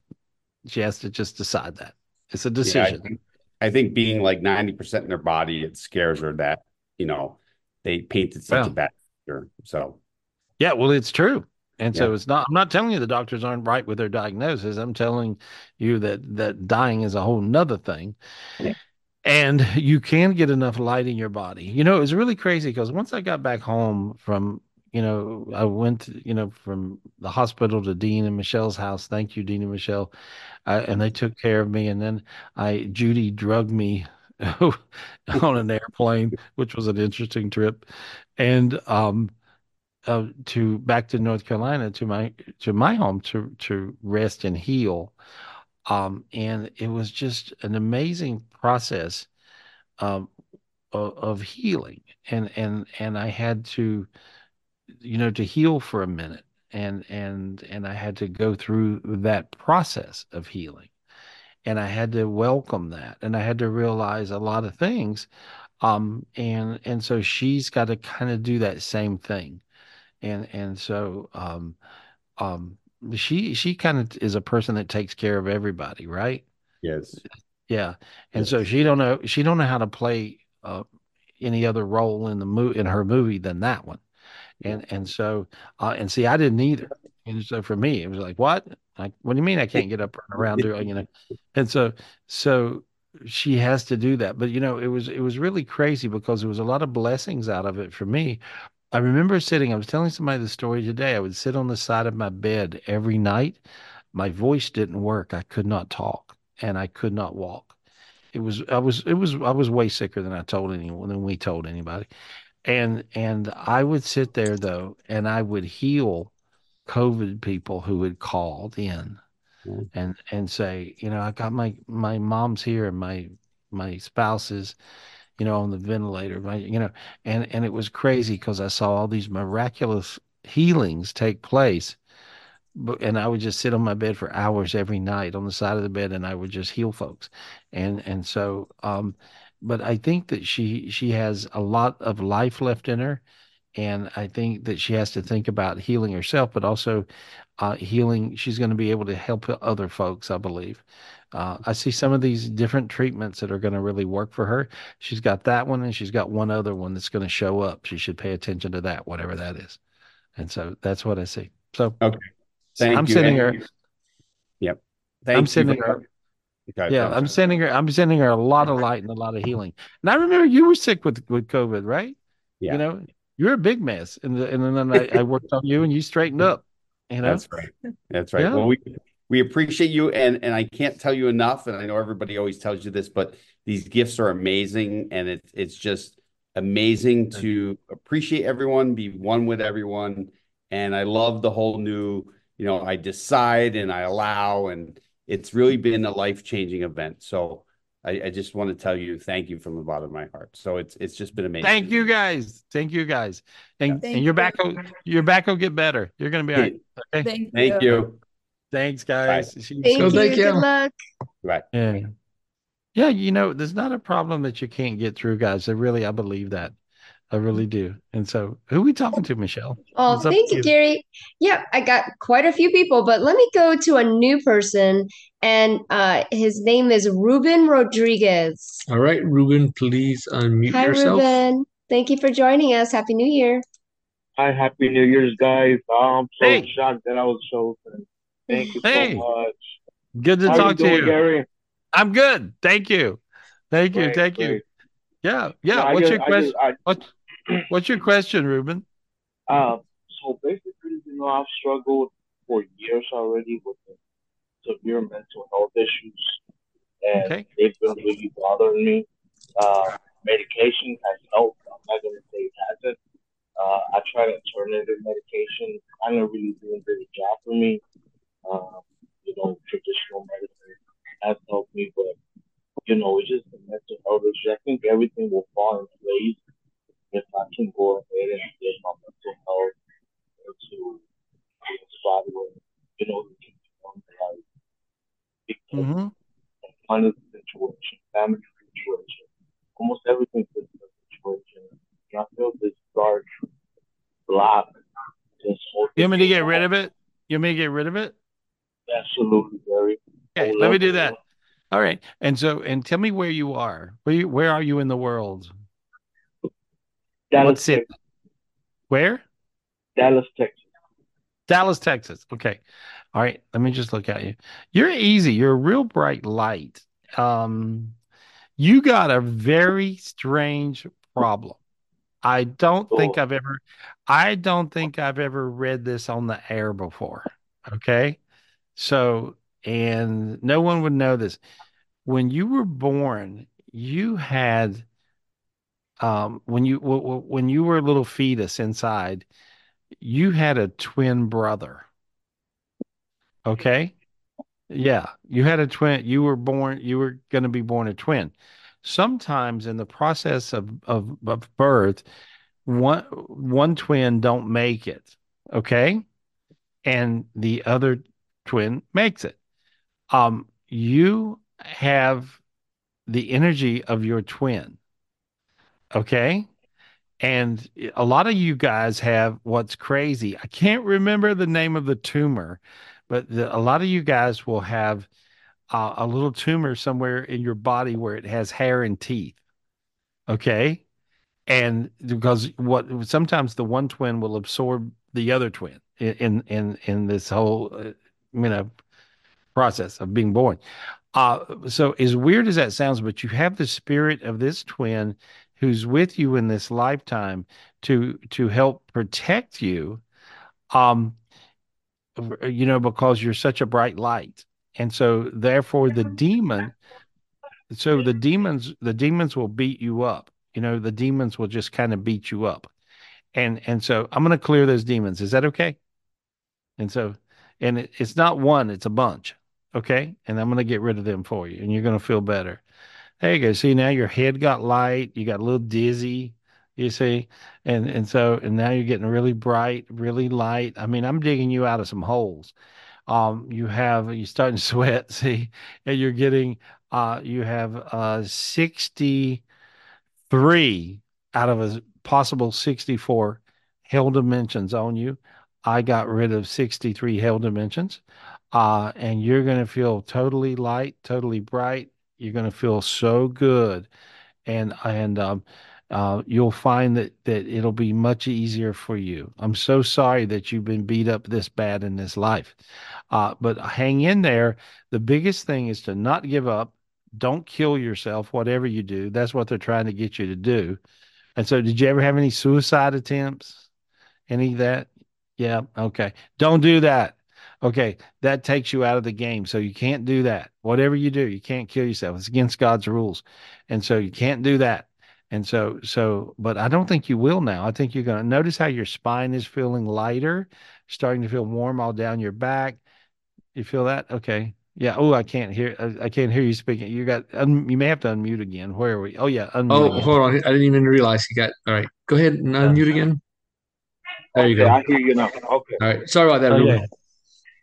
she has to just decide that. It's a Yeah, I decision. think, I think being like 90% in their body, it scares her that, you know, they painted such Well. a bad picture. So, Yeah, well, it's true. And so it's not, I'm not telling you the doctors aren't right with their diagnosis. I'm telling you that that dying is a whole nother thing. Yeah. And you can get enough light in your body. You know, it was really crazy because once I got back home from, you know, I went, you know, from the hospital to Dean and Michelle's house. Thank you, Dean and Michelle. And they took care of me. And then I, Judy drugged me on an airplane, which was an interesting trip. And, um, uh, to back to North Carolina to my to my home to to rest and heal. Um, and it was just an amazing process um, of, of healing, and and and I had to, you know, to heal for a minute, and and and I had to go through that process of healing, and I had to welcome that, and I had to realize a lot of things, um, and and so she's got to kind of do that same thing. And and so um um she she kind of is a person that takes care of everybody right? Yes. yeah. And so she don't know she don't know how to play uh any other role in the movie in her movie than that one and and so uh and see i didn't either and so for me it was like what like what do you mean i can't get up around doing you know and so so she has to do that but you know it was it was really crazy because there was a lot of blessings out of it for me I remember sitting, I was telling somebody the story today. I would sit on the side of my bed every night. My voice didn't work. I could not talk and I could not walk. It was, I was, it was, I was way sicker than I told anyone, than we told anybody. And, and I would sit there though, and I would heal COVID people who had called in and, and say, you know, I got my, my mom's here and my, my spouse's you know, on the ventilator, right? You know, and and it was crazy because I saw all these miraculous healings take place. But and I would just sit on my bed for hours every night on the side of the bed, and I would just heal folks, and and so, um, but I think that she she has a lot of life left in her, and I think that she has to think about healing herself, but also uh, healing. She's going to be able to help other folks, I believe. Uh, I see some of these different treatments that are going to really work for her. She's got that one, and she's got one other one that's going to show up. She should pay attention to that, whatever that is. And so that's what I see. So okay, thank I'm you. sending her. Yep. Thank I'm you sending her. Okay, Yeah, I'm sending her. I'm sending her a lot of light and a lot of healing. And I remember you were sick with with COVID, right? Yeah. You know, you're a big mess, and the, and then I, I worked on you, and you straightened up. You know, That's right. That's right. Yeah. Well, we we appreciate you, and and I can't tell you enough. And I know everybody always tells you this, but these gifts are amazing, and it's it's just amazing to appreciate everyone, be one with everyone, and I love the whole new. You know, I decide and I allow, and it's really been a life changing event. So. I, I just want to tell you thank you from the bottom of my heart. So it's it's just been amazing. Thank you guys. Thank you guys. And Thank and your you. back will your back will get better. You're gonna be all right. Okay. Thank, Thank you. Thanks, guys. She- Thank so- you. thank you. Good luck. Right. Yeah. Yeah, you know, there's not a problem that you can't get through, guys. I really I believe that. I really do. And so who are we talking to, Michelle? Oh, It's up thank you, Gary. Yep, I got quite a few people, but let me go to a new person, and uh, his name is Ruben Rodriguez. All right, Ruben, please unmute Hi, yourself. Ruben. Thank you for joining us. Happy New Year. Hi, Happy New Year's, guys. I'm so Hey. shocked that I was chosen. Thank you Hey. so much. Good to How talk you to doing, you. Gary? I'm good. Thank you. Thank you. Great, Thank you. great. Yeah. Yeah. I What's just- your I question? just- I- What's what's your question, Ruben? Uh, so basically, you know, I've struggled for years already with severe mental health issues, and Okay. they've been really bothering me. Uh, medication has helped. I'm not gonna say it hasn't. Uh, I tried alternative medication, kind of really doing a good job for me. Um, you know, traditional medicine has helped me, but you know, it's just the mental health issue. I think everything will fall in place if I can go ahead and get my mental health into a spot where, you know, we can become like because Mm-hmm. money situation, family situation, almost everything's a situation. And I feel this dark block just holding You want me to get rid of it? You want me to get rid of it? Absolutely, Gary. Okay, let me do that. All right. And so, and tell me where you are. Where you, where are you in the world? Dallas, What's it? Texas. Where? Dallas, Texas. Dallas, Texas. Okay. All right. Let me just look at you. You're easy. You're a real bright light. Um, you got a very strange problem. I don't think Oh. I've ever, I don't think I've ever read this on the air before. Okay. So, and no one would know this. When you were born, you had, um, when you w- w- when you were a little fetus inside, you had a twin brother. Okay. Yeah, you had a twin. You were born, you were going to be born a twin. Sometimes in the process of, of, of birth, one one twin don't make it, okay? And the other twin makes it. Um, you have the energy of your twin, okay? And a lot of you guys have what's crazy. I can't remember the name of the tumor, but the, a lot of you guys will have uh, a little tumor somewhere in your body where it has hair and teeth. Okay. And because what sometimes the one twin will absorb the other twin in in in this whole uh, you know process of being born. Uh, so as weird as that sounds, but you have the spirit of this twin who's with you in this lifetime to to help protect you um you know because you're such a bright light. And so therefore the demon so the demons the demons will beat you up. You know the demons will just kind of beat you up. And and so i'm going to clear those demons. Is that okay? And so and it, it's not one it's a bunch. Okay? And i'm going to get rid of them for you and you're going to feel better there you go. See, now your head got light. You got a little dizzy. You see, and and so and now you're getting really bright, really light. I mean, I'm digging you out of some holes. Um, you have you're starting to sweat. See, and you're getting uh, you have uh 63 out of a possible 64 hell dimensions on you. I got rid of 63 hell dimensions. Uh, and you're going to feel totally light, totally bright, you're going to feel so good, and and um, uh, you'll find that that it'll be much easier for you. I'm so sorry that you've been beat up this bad in this life, uh, but hang in there. The biggest thing is to not give up. Don't kill yourself, whatever you do. That's what they're trying to get you to do. And so, did you ever have any suicide attempts? Any of that? Yeah. Okay. Don't do that. Okay, that takes you out of the game. So you can't do that. Whatever you do, you can't kill yourself. It's against God's rules. And so you can't do that. And so, so, but I don't think you will now. I think you're going to notice how your spine is feeling lighter, starting to feel warm all down your back. You feel that? Okay. Yeah. Oh, I can't hear. I, can't hear you speaking. You got. Um, you may have to unmute again. Where are we? Oh yeah. Unmute oh, again. hold on. I didn't even realize you got. All right. Go ahead and unmute again. There okay, you go. I hear you now. Okay. All right. Sorry about that. Oh, yeah.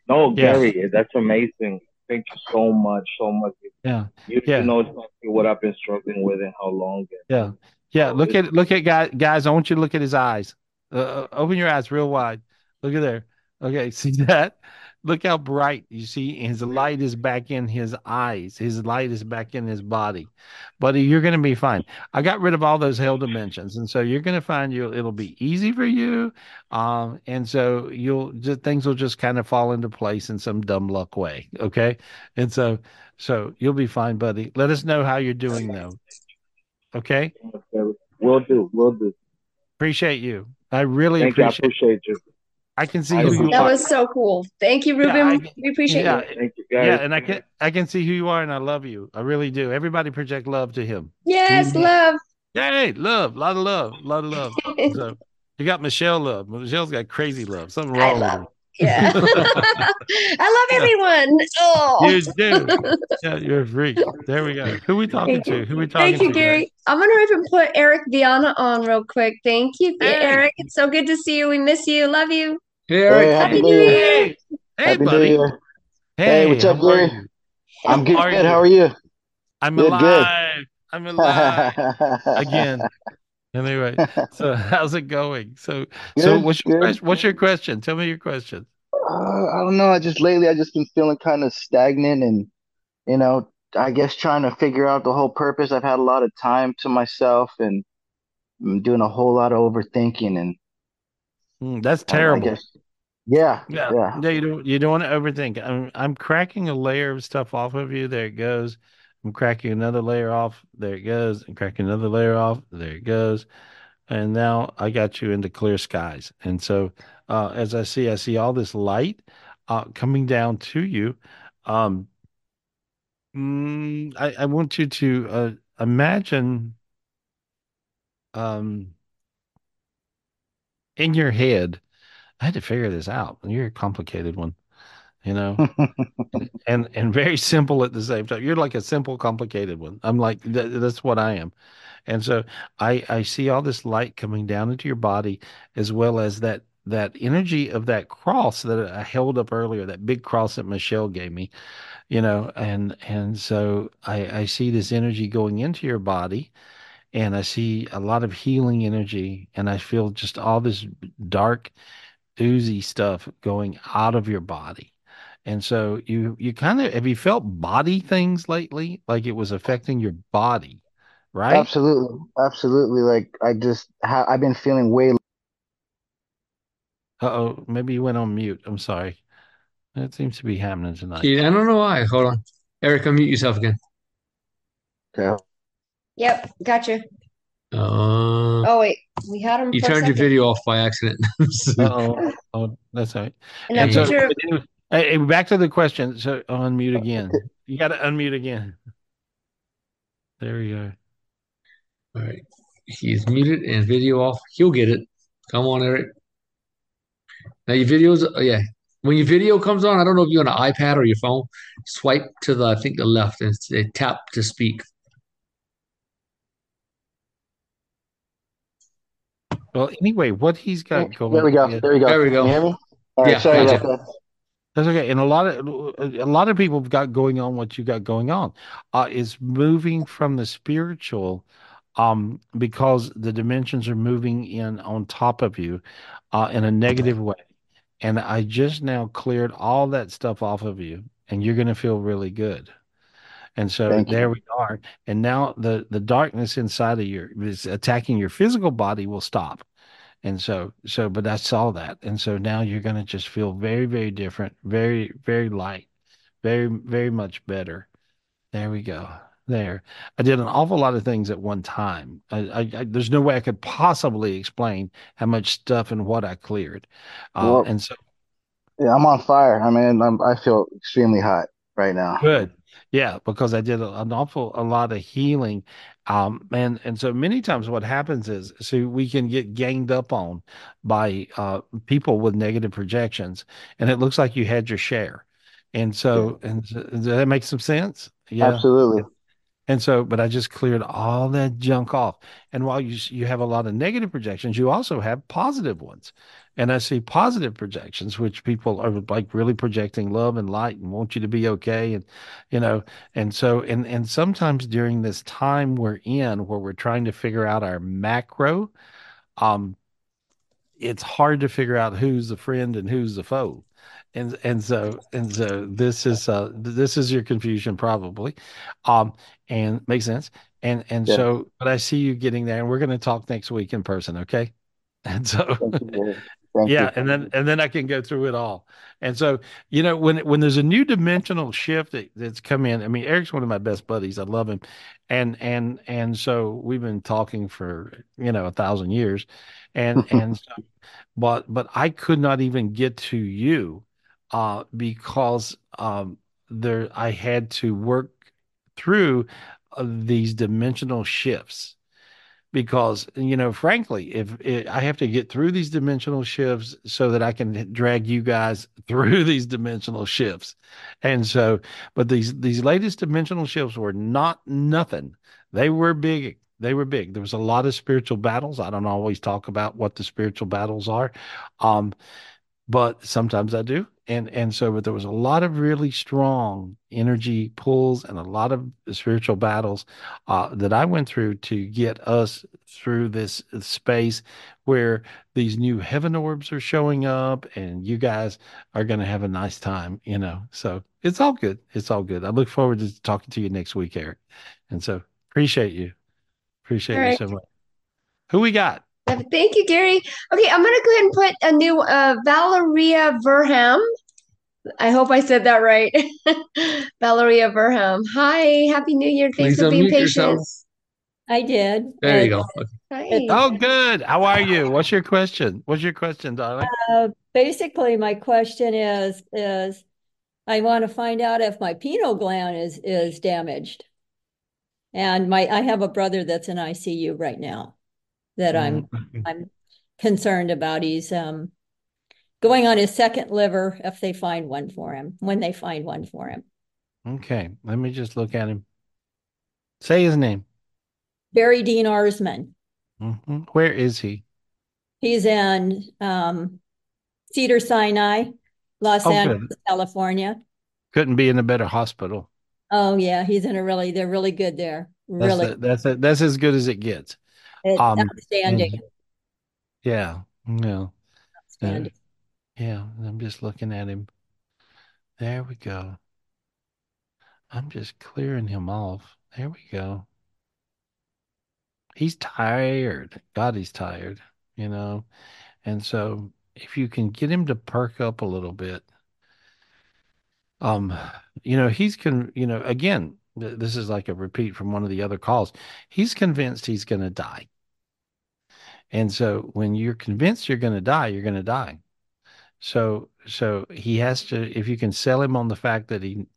No, yeah. Gary, that's amazing. Thank you so much, so much. Yeah. You, yeah. know exactly what I've been struggling with and how long. yeah. Yeah. So look at look at guys. Guys, I want you to look at his eyes. Uh, uh open your eyes real wide. Look at there. Okay, see that? Look how bright you see. His light is back in his eyes. His light is back in his body. Buddy, you're going to be fine. I got rid of all those hell dimensions, and so you're going to find you. It'll be easy for you, um, and so you'll just things will just kind of fall into place in some dumb luck way. Okay, and so so you'll be fine, buddy. Let us know how you're doing though. Okay. We'll do. We'll do. Appreciate you. I really appreciate. You. I appreciate you. I can see who you are. that are. was so cool. Thank you, Ruben. Yeah, I, we appreciate yeah, you. Thank you, guys. Yeah, and I can I can see who you are, and I love you. I really do. Everybody project love to him. Yes, love. Yay, love, a lot of love, a lot of love. so you got Michelle love. Michelle's got crazy love. Something wrong with her. Yeah. I love everyone. Oh. You do. Yeah, you're a freak. There we go. Who we talking Thank to? You. Who we talking to? Thank you, to Gary. I'm going to even put Eric Viana on real quick. Thank you, hey. Eric. It's so good to see you. We miss you. Love you. Hey, Eric. Hey, happy, New Year. Hey, hey happy buddy. New Year. Hey, hey, what's up, Gary? I'm good. Good. How are you? I'm good, alive. Good. I'm alive again. Anyway, so how's it going? So, good, so what's your question? What's your question? Tell me your question. Uh, I don't know. I just lately I just been feeling kind of stagnant, and you know, I guess trying to figure out the whole purpose. I've had a lot of time to myself, and I'm doing a whole lot of overthinking, and Mm, that's terrible. Yeah, yeah, yeah. yeah you don't you don't want to overthink. I'm I'm cracking a layer of stuff off of you. There it goes. I'm cracking another layer off. There it goes. I'm cracking another layer off. There it goes. And now I got you into clear skies. And so uh, as I see, I see all this light uh, coming down to you. Um, mm, I, I want you to uh, imagine um, in your head I had to figure this out. You're a complicated one, you know, and, and and very simple at the same time. You're like a simple, complicated one. I'm like th- that's what I am, and so I I see all this light coming down into your body, as well as that that energy of that cross that I held up earlier, that big cross that Michelle gave me, you know, and and so I I see this energy going into your body and I see a lot of healing energy, and I feel just all this dark, oozy stuff going out of your body. And so you you kind of have you felt body things lately, like it was affecting your body, right? Absolutely, absolutely. Like I just ha I've been feeling way. Uh-oh, maybe you went on mute. I'm sorry. That seems to be happening tonight. Yeah, I don't know why. Hold on. Eric, unmute yourself again. Okay. Yep, gotcha. Uh, Oh wait, we had him you for a turned your video off by accident. Uh-oh. Oh, that's all right. And And so picture of anyway, hey, hey, back to the question. So unmute again. You got to unmute again. There we go. All right. He's muted and video off. He'll get it. Come on, Eric. Now your videos, oh, yeah. When your video comes on, I don't know if you're on an iPad or your phone, swipe to the, I think the left and say tap to speak. Well, anyway, what he's got going. There we go. yeah, There we go. There we go. Can you hear me? All right, Yeah, sorry gotcha. about that. That's okay. And a lot of a lot of people have got going on what you got going on uh, is moving from the spiritual um because the dimensions are moving in on top of you uh in a negative way. And I just now cleared all that stuff off of you and you're going to feel really good. And so Thank there you. we are. And now the the darkness inside of your is attacking your physical body will stop. And so, so, but I saw that. And so now you're going to just feel very, very different, very, very light, very, very much better. There we go. There. I did an awful lot of things at one time. I, I, I there's no way I could possibly explain how much stuff and what I cleared. Uh, Well, and so yeah, I'm on fire. I mean, I'm, I feel extremely hot right now. Good. Yeah, because I did an awful a lot of healing. Um, and and so many times what happens is so we can get ganged up on by uh people with negative projections, and it looks like you had your share. And so and so, does that make some sense? Yeah. Absolutely. And so, but I just cleared all that junk off. And while you you have a lot of negative projections, you also have positive ones. And I see positive projections, which people are like really projecting love and light and want you to be okay. And you know, and so and and sometimes during this time we're in where we're trying to figure out our macro, um, it's hard to figure out who's the friend and who's the foe. And and so and so this is uh this is your confusion probably. Um and makes sense. And and Yeah. so but I see you getting there and we're going to talk next week in person, okay? And so Thank you. Gary. Thank yeah, you. and then and then I can go through it all. And so, you know, when when there's a new dimensional shift that, that's come in, I mean, Eric's one of my best buddies. I love him. And and and so we've been talking for, you know, a thousand years. And and so but but I could not even get to you uh because um there I had to work through uh, these dimensional shifts because you know frankly if it, i have to get through these dimensional shifts so that i can drag you guys through these dimensional shifts. And so but these these latest dimensional shifts were not nothing. They were big they were big. There was a lot of spiritual battles. I don't always talk about what the spiritual battles are. Um but sometimes I do. And and so but there was a lot of really strong energy pulls and a lot of spiritual battles uh, that I went through to get us through this space where these new heaven orbs are showing up and you guys are going to have a nice time, you know. So it's all good. It's all good. I look forward to talking to you next week, Eric. And so appreciate you. Appreciate All you right. so much. Who we got? Thank you, Gary. Okay, I'm gonna go ahead and put a new uh Valeria Verham. I hope I said that right. Valeria Verham. Hi, Happy New Year. Thanks Please for being unmute yourself. patient. I did. There you go. Hi. Oh, good. How are you? What's your question? What's your question, darling? Uh, basically, my question is is I want to find out if my pineal gland is is damaged. And my I have a brother that's in ICU right now that I'm Mm-hmm. I'm concerned about. He's um going on his second liver if they find one for him, when they find one for him. Okay, let me just look at him. Say his name. Barry Dean Arsman. hmm Where is he? He's in um, Cedar Sinai, Los Oh, Angeles, good. California. Couldn't be in a better hospital. Oh yeah, he's in a really, they're really good there. That's Really a- that's a, that's as good as it gets. It's Um, outstanding. and- yeah, no, Outstanding. yeah. I'm just looking at him. There we go. I'm just clearing him off. There we go. He's tired. God, he's tired, you know. And so if you can get him to perk up a little bit, um, you know, he's con, you know, again, th- this is like a repeat from one of the other calls. He's convinced he's going to die. And so when you're convinced you're going to die, you're going to die. So so he has to if you can sell him on the fact that he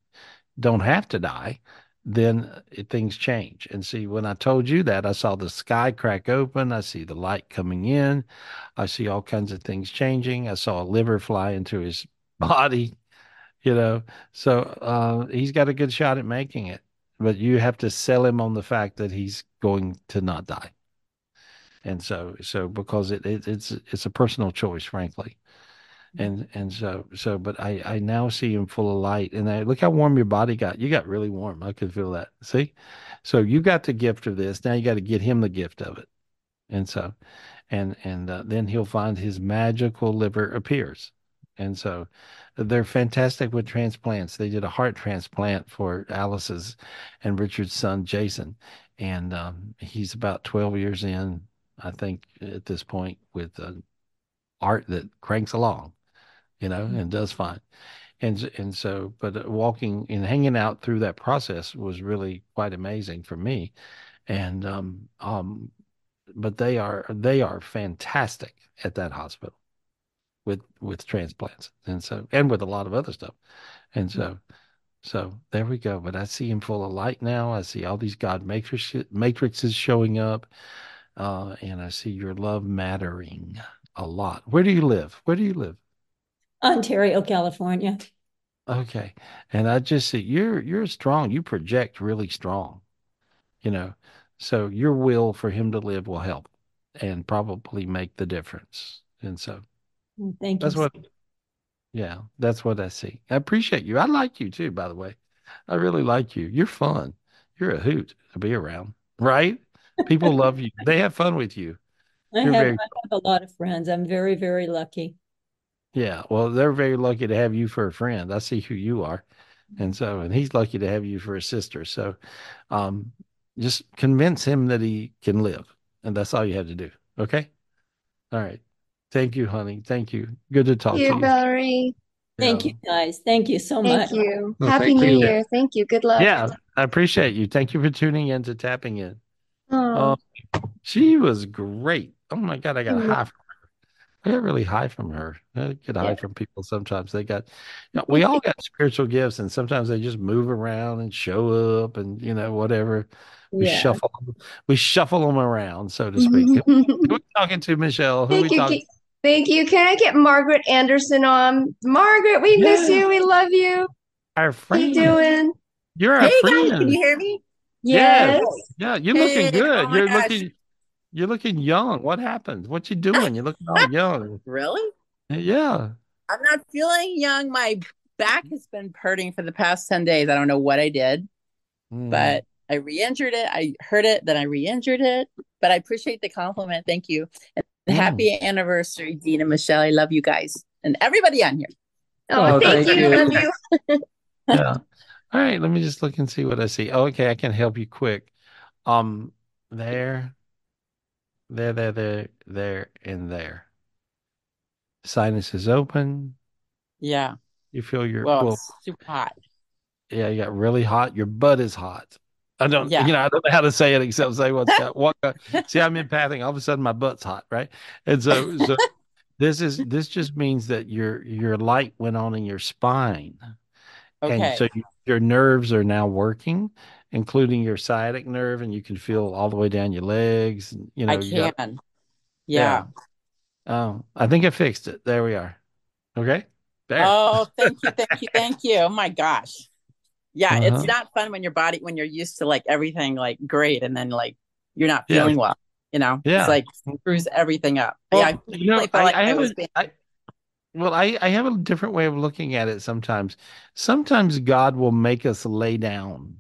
don't have to die, then it, things change. And see, when I told you that, I saw the sky crack open, I see the light coming in, I see all kinds of things changing. I saw a liver fly into his body, you know. So uh he's got a good shot at making it. But you have to sell him on the fact that he's going to not die. And so so because it, it it's it's a personal choice, frankly. And and so so but i i now see him full of light. And i look how warm your body got. You got really warm. I could feel that. See? So you got the gift of this. Now you got to get him the gift of it. And so and and uh, then he'll find his magical liver appears. And so they're fantastic with transplants. They did a heart transplant for alice's and richard's son jason. And um, he's about 12 years in i think at this point with uh, art that cranks along you know, and does fine. And and so, but uh, walking and hanging out through that process was really quite amazing for me. And um um, but they are they are fantastic at that hospital with with transplants, and so and with a lot of other stuff. And so so there we go. But I see him full of light now. I see all these God matrix matrices showing up, uh, and I see your love mattering a lot. Where do you live? Where do you live? Ontario, California. Okay. And I just see you're you're strong. You project really strong, you know. So your will for him to live will help and probably make the difference. And so Thank you. that's what yeah, that's what I see. I appreciate you. I like you too, by the way. I really like you. You're fun. You're a hoot to be around, right? People love you. They have fun with you. I have, very I have a lot of friends. I'm very, very lucky. Yeah, well, they're very lucky to have you for a friend. I see who you are. And so, and he's lucky to have you for a sister. So, um, just convince him that he can live. And that's all you have to do. Okay? All right. Thank you, honey. Thank you. Good to talk Thank to you, you. Valerie. Thank you, guys. Thank you so Thank much. you. Well, Happy thank New you. Year. Thank you. Good luck. Yeah, I appreciate you. Thank you for tuning in to Tapping In. Oh, Oh, she was great. Oh my God, I got a Mhm. high from her. I got really high from her. I get high Yeah. from people sometimes. They got, you know, we all got spiritual gifts, and sometimes they just move around and show up, and you know, whatever. We Yeah. shuffle, we shuffle them around, so to speak. Who, who we talking to, Michelle? Who we thank you. talking? Ki- Thank you. Can I get Margaret Anderson on? Margaret, we miss you. We love you. Our How you friend. doing? You're our Hey guys, can you hear me? Yes. Yes. Yeah, you're looking good. oh You're gosh. looking, you're looking young. What happened? What you doing? You're looking all young. Really? Yeah. I'm not feeling young. My back has been hurting for the past 10 days. I don't know what I did, Mm. but I re-injured it. I hurt it, then I re-injured it. But I appreciate the compliment. Thank you. And Mm. happy anniversary, Dean and Michelle. I love you guys and everybody on here. Oh, Oh, thank thank you. you. Love you. Yeah. All right, let me just look and see what I see. Oh, okay, I can help you quick. Um, there, there, there, there, there, and there. Sinus is open. Yeah. You feel your Well, well, it's super hot. yeah, you got really hot. Your butt is hot. I don't, Yeah. you know, I don't know how to say it except say what's got what. See, I'm empathing. All of a sudden, my butt's hot, right? And so, so this is this just means that your your light went on in your spine. And Okay. so you, your nerves are now working, including your sciatic nerve, and you can feel all the way down your legs. You know, I you got, can. Yeah. Oh, I think I fixed it. There we are. Okay. There. Oh, thank you, thank you, thank you. Oh my gosh. Yeah, Uh-huh. it's not fun when your body when you're used to like everything like great and then like you're not Yeah. feeling well. You know, Yeah. it's like screws everything up. Well, yeah, I you know, I, like I I, was being I, well, I, I have a different way of looking at it sometimes. Sometimes God will make us lay down.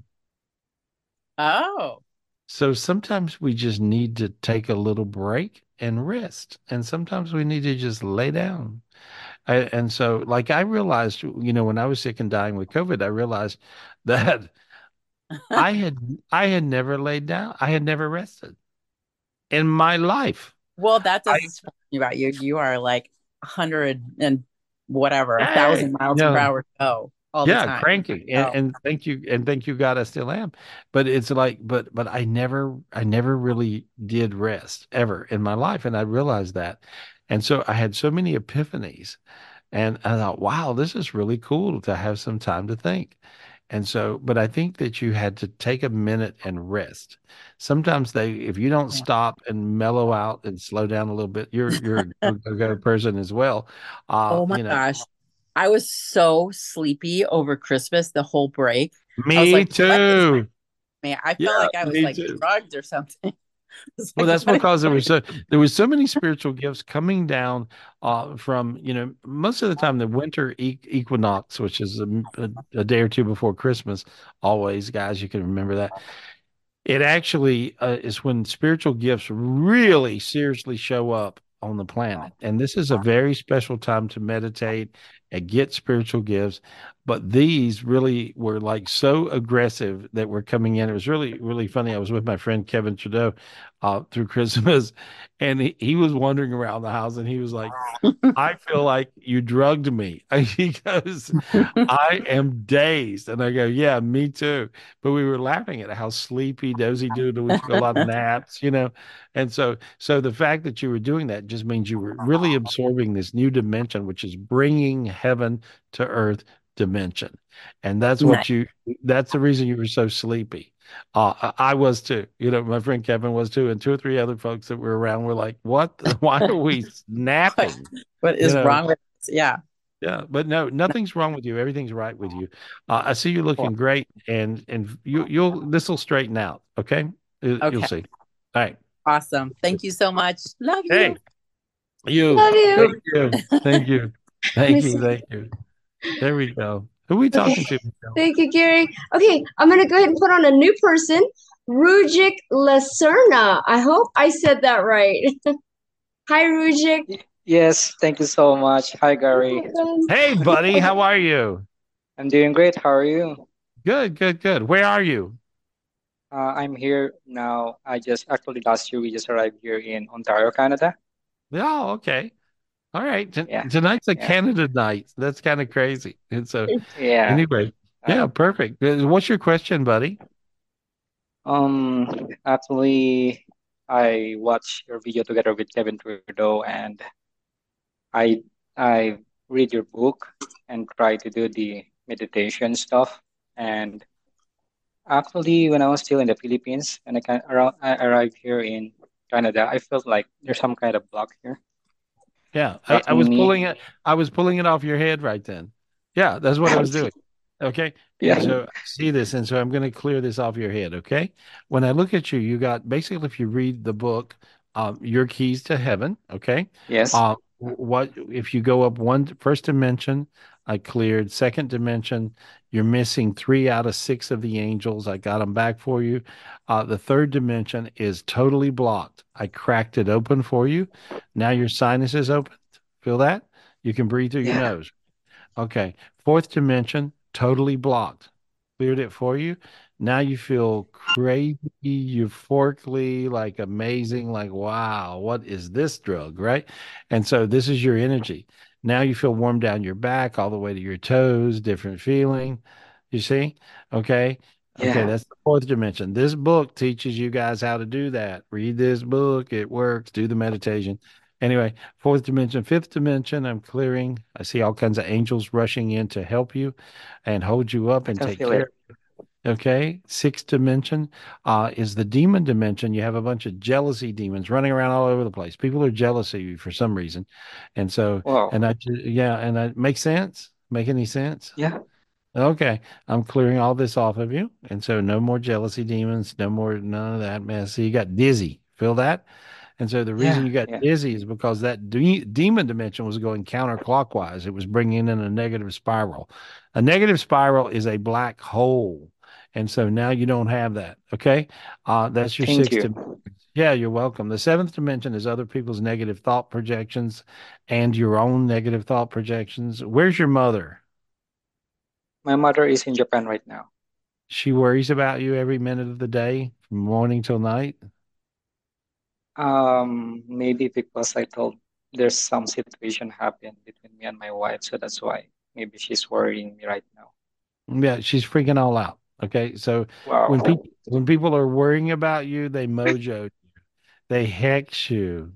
Oh, So sometimes we just need to take a little break and rest. And sometimes we need to just lay down. I, and so, like, I realized, you know, when I was sick and dying with COVID, I realized that I had I had never laid down. I had never rested in my life. well, that doesn't me about you. You are like hundred and whatever, a thousand Hey, miles per hour go all the yeah cranky and, Oh. and thank you and thank you god i still am. But it's like but but i never i never really did rest ever in my life and i realized that. And so i had so many epiphanies and i thought wow this is really cool to have some time to think and so but i think that you had to take a minute and rest sometimes they if you don't stop and mellow out and slow down a little bit you're you're a good person as well uh Oh my you know gosh. I was so sleepy over Christmas, the whole break. Me like, too man? I felt Yeah, like I was like too. drugged or something. Well, like, that's because there was so there was so many spiritual gifts coming down uh, from you know most of the time the winter e- equinox, which is a, a, a day or two before Christmas. Always, guys, you can remember that. It actually uh, is when spiritual gifts really seriously show up on the planet, and this is a very special time to meditate and get spiritual gifts. But these really were like so aggressive that were coming in. It was really, really funny. I was with my friend Kevin Trudeau uh, through Christmas, and he, he was wandering around the house, and he was like, "I feel like you drugged me." He goes, "I am dazed," and I go, "Yeah, me too." But we were laughing at how sleepy, dozy doodle. We took a lot of naps, you know, and so so the fact that you were doing that just means you were really absorbing this new dimension, which is bringing heaven to earth dimension, and that's what Nice. you. That's the reason you were so sleepy. Uh, I was too. You know, my friend Kevin was too, and two or three other folks that were around were like, "What? Why are we napping?" what You is know? wrong with us? Yeah. Yeah, but no, nothing's wrong with you. Everything's right with you. Uh, I see you looking great, and and you you'll this will straighten out. Okay, You- you'll see. All right. Awesome. Thank you so much. Love you. Hey, you. Love you. Thank you. Thank you. Thank you. you. Thank you. There we go. Who are we talking to? Michelle? Thank you, Gary. Okay, I'm gonna go ahead and put on a new person, Rujik Lacerna. I hope I said that right. Hi, Rujik. Yes, thank you so much. Hi, Gary. Hey, buddy. How are you? I'm doing great. How are you? Good. Good. Good. Where are you? Uh, I'm here now. I just actually last year we just arrived here in Ontario, Canada. Oh, okay. All right. T- Yeah. Tonight's a Yeah. Canada night. That's kind of crazy. And so, Yeah. anyway, yeah, perfect. Uh, What's your question, buddy? Um, actually, I watched your video together with Kevin Trudeau, and I I read your book and try to do the meditation stuff. And actually, when I was still in the Philippines and I can around I arrived here in Canada, I felt like there's some kind of block here. Yeah, I, I was me pulling it. I was pulling it off your head right then. Yeah, that's what I was doing. Okay. Yeah. So I see this, and so I'm going to clear this off your head. Okay. When I look at you, you got basically, if you read the book, um, your keys to heaven. Okay. Yes. Uh, what if you go up one first dimension? I cleared. Second dimension, you're missing three out of six of the angels. I got them back for you. Uh, the third dimension is totally blocked. I cracked it open for you. Now your sinus is open. Feel that? You can breathe through your nose. Okay. Fourth dimension, totally blocked. Cleared it for you. Now you feel crazy, euphorically, like amazing, like, wow, what is this drug? Right. And so this is your energy. Now you feel warm down your back all the way to your toes, different feeling. You see? Okay. Okay, that's the fourth dimension. This book teaches you guys how to do that. Read this book, it works. Do the meditation. Anyway, fourth dimension, fifth dimension, I'm clearing. I see all kinds of angels rushing in to help you and hold you up and take care it. Okay, sixth dimension uh, is the demon dimension. You have a bunch of jealousy demons running around all over the place. People are jealous of you for some reason, and so Wow. and I yeah, and that makes sense. Make any sense? Yeah. Okay, I'm clearing all this off of you, and so no more jealousy demons, no more none of that mess. So you got dizzy. Feel that? And so the reason Yeah. you got Yeah. dizzy is because that de- demon dimension was going counterclockwise. It was bringing in a negative spiral. A negative spiral is a black hole. And so now you don't have that. Okay. Uh, that's your Thank sixth you. dimension. Yeah, you're welcome. The seventh dimension is other people's negative thought projections and your own negative thought projections. Where's your mother? My mother is in Japan right now. She worries about you every minute of the day, from morning till night. Um, maybe because I told there's some situation happened between me and my wife, so that's why maybe she's worrying me right now. Yeah, she's freaking all out. Okay. So Wow. when people when people are worrying about you, they mojo you. They hex you.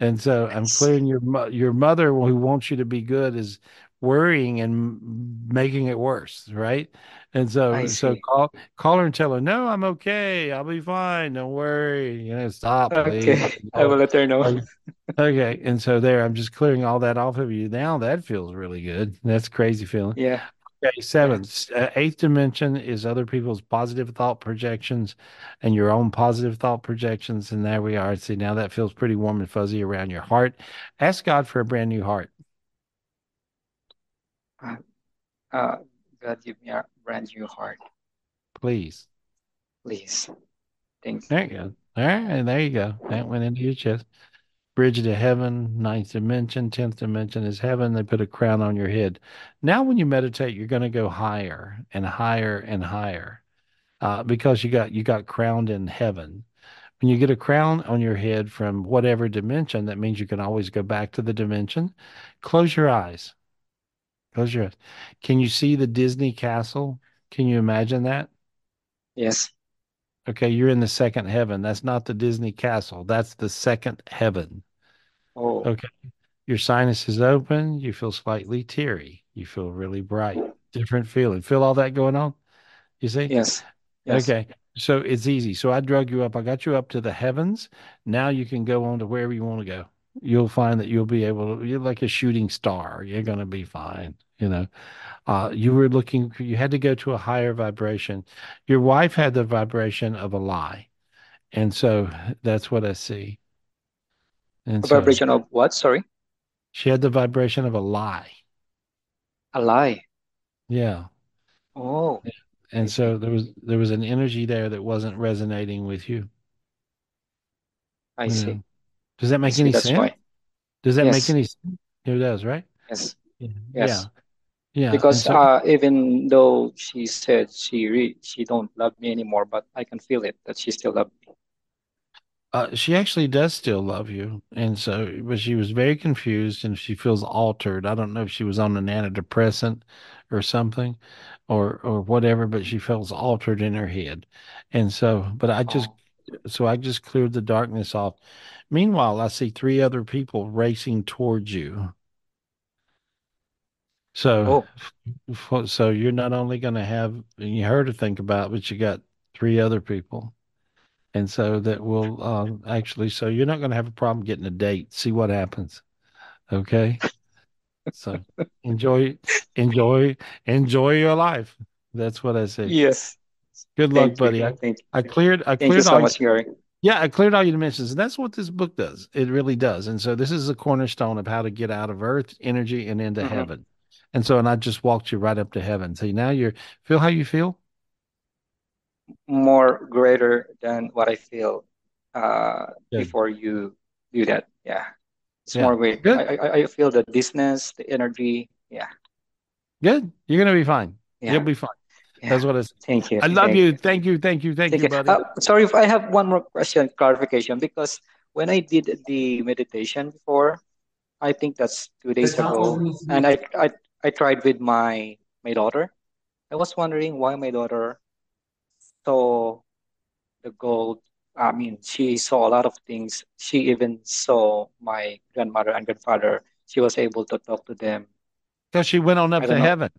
And so I'm clearing your your mother who wants you to be good is worrying and making it worse, right? And so so call call her and tell her, "No, I'm okay. I'll be fine. Don't worry. You know, stop, please." Okay, I will let her know. Okay. Okay. And so there, I'm just clearing all that off of you. Now that feels really good. That's a crazy feeling. Yeah. Okay, seven. S- Uh, eighth dimension is other people's positive thought projections and your own positive thought projections. And there we are. See, now that feels pretty warm and fuzzy around your heart. Ask God for a brand new heart, Uh, uh, God give me a brand new heart, please. please. Thank There you go. All right, there you go. That went into your chest. Bridge to heaven, ninth dimension, tenth dimension is heaven. They put a crown on your head. Now, when you meditate, you're going to go higher and higher and higher, uh, because you got you got crowned in heaven. When you get a crown on your head from whatever dimension, that means you can always go back to the dimension. Close your eyes. Close your eyes. Can you see the Disney castle? Can you imagine that? Yes. Okay, you're in the second heaven. That's not the Disney castle. That's the second heaven. Oh, Okay. Your sinus is open. You feel slightly teary. You feel really bright. Different feeling. Feel all that going on? You see? yes. Yes. Okay. So it's easy. So I drug you up. I got you up to the heavens. Now you can go on to wherever you want to go. You'll find that you'll be able to, you're like a shooting star. You're going to be fine. You know, uh, you were looking, you had to go to a higher vibration. Your wife had the vibration of a lie. And so that's what I see. And A so vibration of what? Sorry. she had the vibration of a lie. A lie. Yeah. Oh, And so there was there was an energy there that wasn't resonating with you. I You see. know. Does that make see. any That's sense? why. Does that make any sense? It does, right? Yes. Yeah. Yes. Yeah. Because so uh, even though she said she re she don't love me anymore, but I can feel it that she still loves me. uh, she actually does still love you. And so, but she was very confused and she feels altered. I don't know if she was on an antidepressant or something or or whatever, but she feels altered in her head. And so, but I just Oh, so I just cleared the darkness off. Meanwhile, I see three other people racing towards you. So, oh, so you're not only going to have you her to think about, but you got three other people. And so that will uh, actually, so you're not going to have a problem getting a date. See what happens. Okay. So enjoy, enjoy, enjoy your life. That's what I say. yes. Good luck, Thank you. buddy. I, Thank I cleared, I thank you cleared so all, much, Gary. yeah, I cleared all your dimensions. And that's what this book does. It really does. And so this is a cornerstone of how to get out of earth energy and into hmm heaven. And so, and I just walked you right up to heaven. See, now you're, feel how you feel? More greater than what I feel uh Good. before you do that. Yeah. It's Yeah. more great. Good. I, I I feel the distance, the energy. Yeah. Good. You're going to be fine. You'll be fine. Yeah. That's what I said. Thank you. I love Thank you. you. Thank you. Thank you. Thank Thank you, you. buddy. Uh, sorry if I have one more question, clarification, because when I did the meditation before, I think that's two days ago, and I I I tried with my my daughter. I was wondering why my daughter saw the gold. I mean, she saw a lot of things. She even saw my grandmother and grandfather. She was able to talk to them. Because she went on up to know. heaven.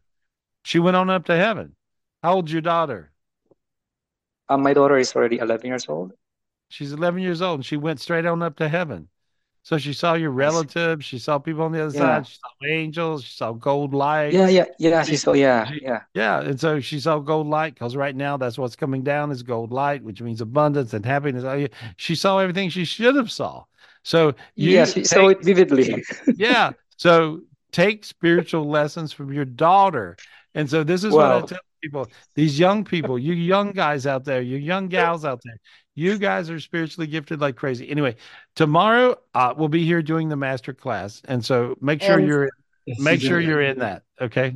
She went on up to heaven. How old's your daughter? Uh, my daughter is already 11 years old. She's 11 years old and she went straight on up to heaven. So she saw your relatives, she saw people on the other Yeah. side, she saw angels, she saw gold light. Yeah, yeah, yeah. She saw, yeah, She- yeah. Yeah, and so she saw gold light because right now that's what's coming down is gold light, which means abundance and happiness. Oh. She saw everything she should have saw. So Yeah, she saw it vividly. yeah. So take spiritual lessons from your daughter. And so this is what I tell people, these young people, you young guys out there, you young gals out there, you guys are spiritually gifted like crazy. Anyway, tomorrow uh, we'll be here doing the master class. And so make sure And- you're make sure you're in that. Okay.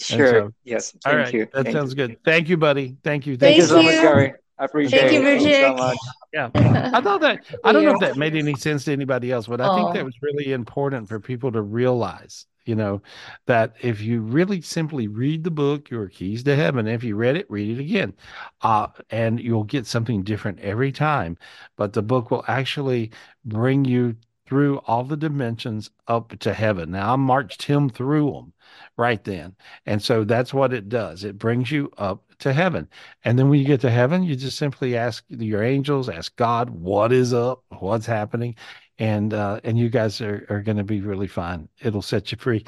Sure. so- Yes. All Thank right. you. That Thank sounds you. good. Thank you, buddy. Thank you. Thank you so much. Gary. I appreciate Thank you, it. Thank you so much. Yeah. I thought that I don't know if that made any sense to anybody else, but I think that was really important for people to realize, you know, that if you really simply read the book, Your Keys to Heaven, if you read it, read it again. Uh, and you'll get something different every time. But the book will actually bring you through all the dimensions up to heaven. Now I marched him through them right then. And so that's what it does. It brings you up to heaven. And then when you get to heaven, you just simply ask your angels, ask God, what is up? What's happening? And uh, and you guys are, are going to be really fun. It'll set you free.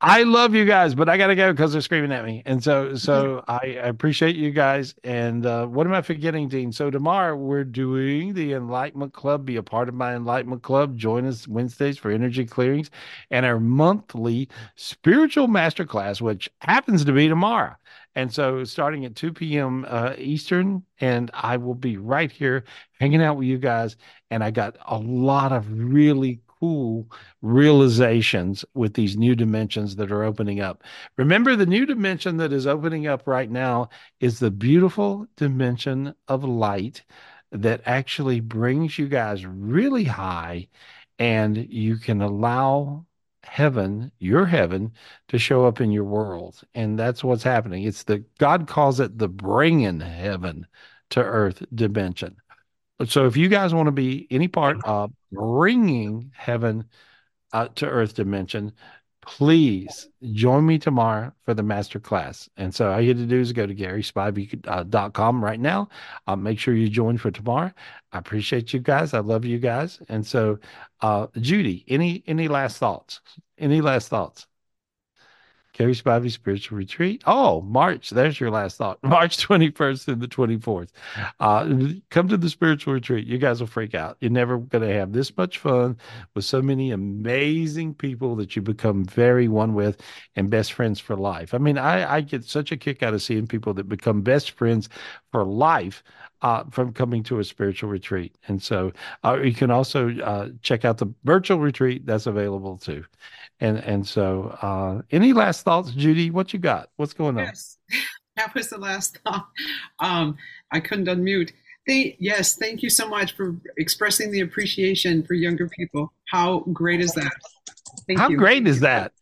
I love you guys, but I gotta go because they're screaming at me. And so, so I, I appreciate you guys. And uh, what am I forgetting, Dean? So tomorrow we're doing the Enlightenment Club. Be a part of my Enlightenment Club. Join us Wednesdays for energy clearings and our monthly spiritual masterclass, which happens to be tomorrow. And so, starting at 2 p.m. Uh, Eastern, and I will be right here hanging out with you guys. And I got a lot of really cool realizations with these new dimensions that are opening up. Remember, the new dimension that is opening up right now is the beautiful dimension of light that actually brings you guys really high, and you can allow heaven, your heaven, to show up in your world. And that's what's happening. It's the God calls it the bringing heaven to earth dimension. So if you guys want to be any part of bringing heaven uh, to earth dimension, please join me tomorrow for the master class. And so all you have to do is go to GarySpivey.com right now. Uh, make sure you join for tomorrow. I appreciate you guys. I love you guys. And so, uh, Judy, any any last thoughts? Any last thoughts? Gary Spivey Spiritual Retreat. Oh, March. There's your last thought. March 21st through the 24th. Uh, come to the spiritual retreat. You guys will freak out. You're never going to have this much fun with so many amazing people that you become very one with and best friends for life. I mean, I, I get such a kick out of seeing people that become best friends for life uh, from coming to a spiritual retreat. And so uh, you can also uh, check out the virtual retreat that's available too. And and so, uh, any last thoughts, Judy? What you got? What's going on? Yes, that was the last thought. Um, I couldn't unmute. They, yes, thank you so much for expressing the appreciation for younger people. How great is that? Thank How you. great is that?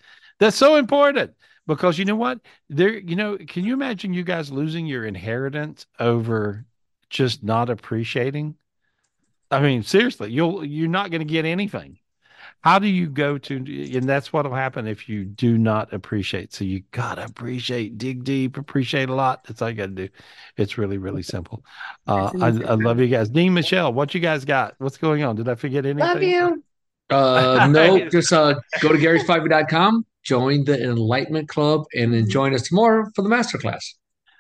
That's so important because you know what? There, you know, can you imagine you guys losing your inheritance over just not appreciating? I mean, seriously, you'll you're not going to get anything. How do you go to, and that's what'll happen if you do not appreciate. So you gotta appreciate, dig deep, appreciate a lot. That's all you gotta do. It's really, really simple. Uh, I, I love you guys. Dean Michelle, what you guys got? What's going on? Did I forget anything? Love you. Uh, no, just uh, go to GarySpivey.com, join the Enlightenment Club, and then join us tomorrow for the masterclass.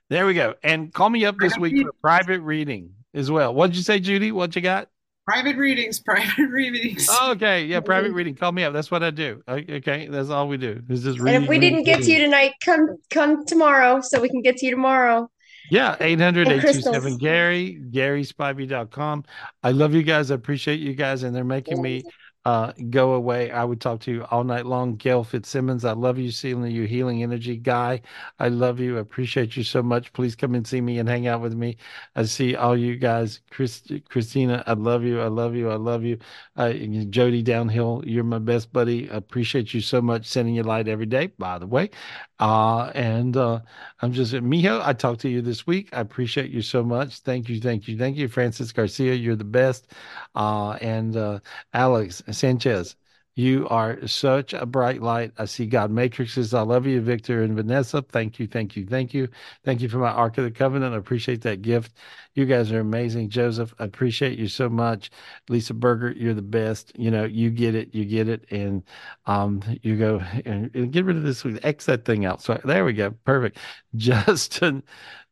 There we go. And call me up this week for a private reading as well. What'd you say, Judy? What you got? Private readings, private readings. Oh, okay, yeah, private reading. Call me up. That's what I do. Okay, that's all we do. Is just read. And if we didn't get to you tonight, come come tomorrow so we can get to you tomorrow. Yeah, 800 And 827 crystals. Gary, GarySpivey.com. I love you guys. I appreciate you guys, and they're making me uh, go away. I would talk to you all night long. Gail Fitzsimmons, I love you, seeing you healing energy guy. I love you. Appreciate you so much. Please come and see me and hang out with me. I see all you guys. Chris, Christina, I love you. I love you. I love you. Uh, Jody Downhill, you're my best buddy. I appreciate you so much sending your light every day, by the way. Uh, and uh, I'm just, Mijo, I talked to you this week. I appreciate you so much. Thank you. Thank you. Thank you. Francis Garcia, you're the best. Uh, and uh, Alex Sanchez, You are such a bright light. I see God matrices. I love you, Victor and Vanessa. Thank you, thank you, thank you. Thank you for my Ark of the Covenant. I appreciate that gift. You guys are amazing. Joseph, I appreciate you so much. Lisa Berger, you're the best. You know, you get it, you get it. And um, you go and, and get rid of this, X that thing out. So there we go. Perfect. Justin,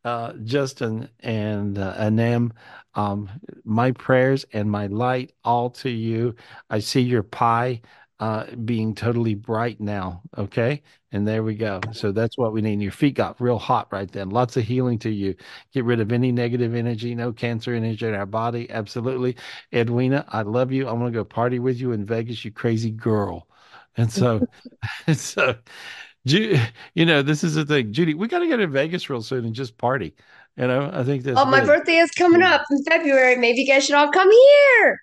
uh, Justin and uh, Anam, um, my prayers and my light all to you. I see your pie uh, being totally bright now. Okay. And there we go. So that's what we need. Your feet got real hot right then. Lots of healing to you. Get rid of any negative energy, no cancer energy in our body. Absolutely. Edwina, I love you. I'm going to go party with you in Vegas, you crazy girl. And so, so, you know, this is the thing, Judy, we got to get to Vegas real soon and just party. You know, I think that's Oh, my good. birthday is coming up in February. Maybe you guys should all come here.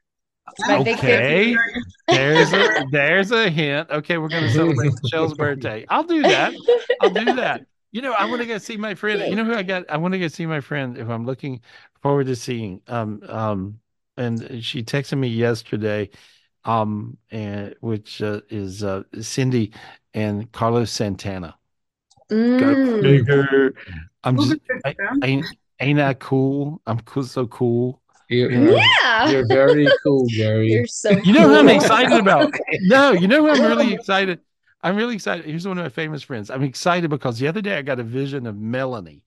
It's my big Okay, there's a there's a hint. Okay, we're gonna celebrate Michelle's birthday. I'll do that. I'll do that. You know, I want to go see my friend. You know who I got? I want to go see my friend. If I'm looking forward to seeing, um, um, and she texted me yesterday, um, and which uh, is uh, Cindy and Carlos Santana. Go Mm. figure. I'm just I, ain't ain't that cool? I'm cool, so cool. You're, You know? Yeah. you're very cool, Gary. You're so You know who I'm excited about? No, you know who I'm really excited. I'm really excited. Here's one of my famous friends. I'm excited because the other day I got a vision of Melanie,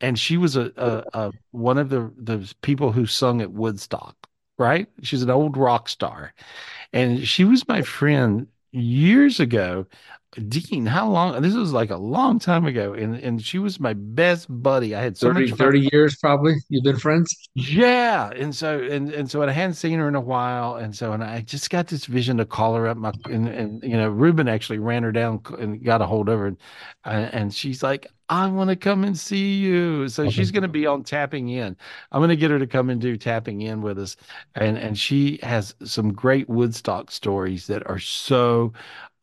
and she was a, a, a one of the the people who sung at Woodstock. Right? She's an old rock star, and she was my friend years ago. Dean, how long? This was like a long time ago, and and she was my best buddy. I had so 30, much 30 years probably. You've been friends? Yeah, and so and and so and I hadn't seen her in a while, and so and I just got this vision to call her up. My and, and you know Ruben actually ran her down and got a hold of her, and, and she's like, "I want to come and see you." So she's going to be on tapping in. I'm going to get her to come and do tapping in with us, and and she has some great Woodstock stories that are so,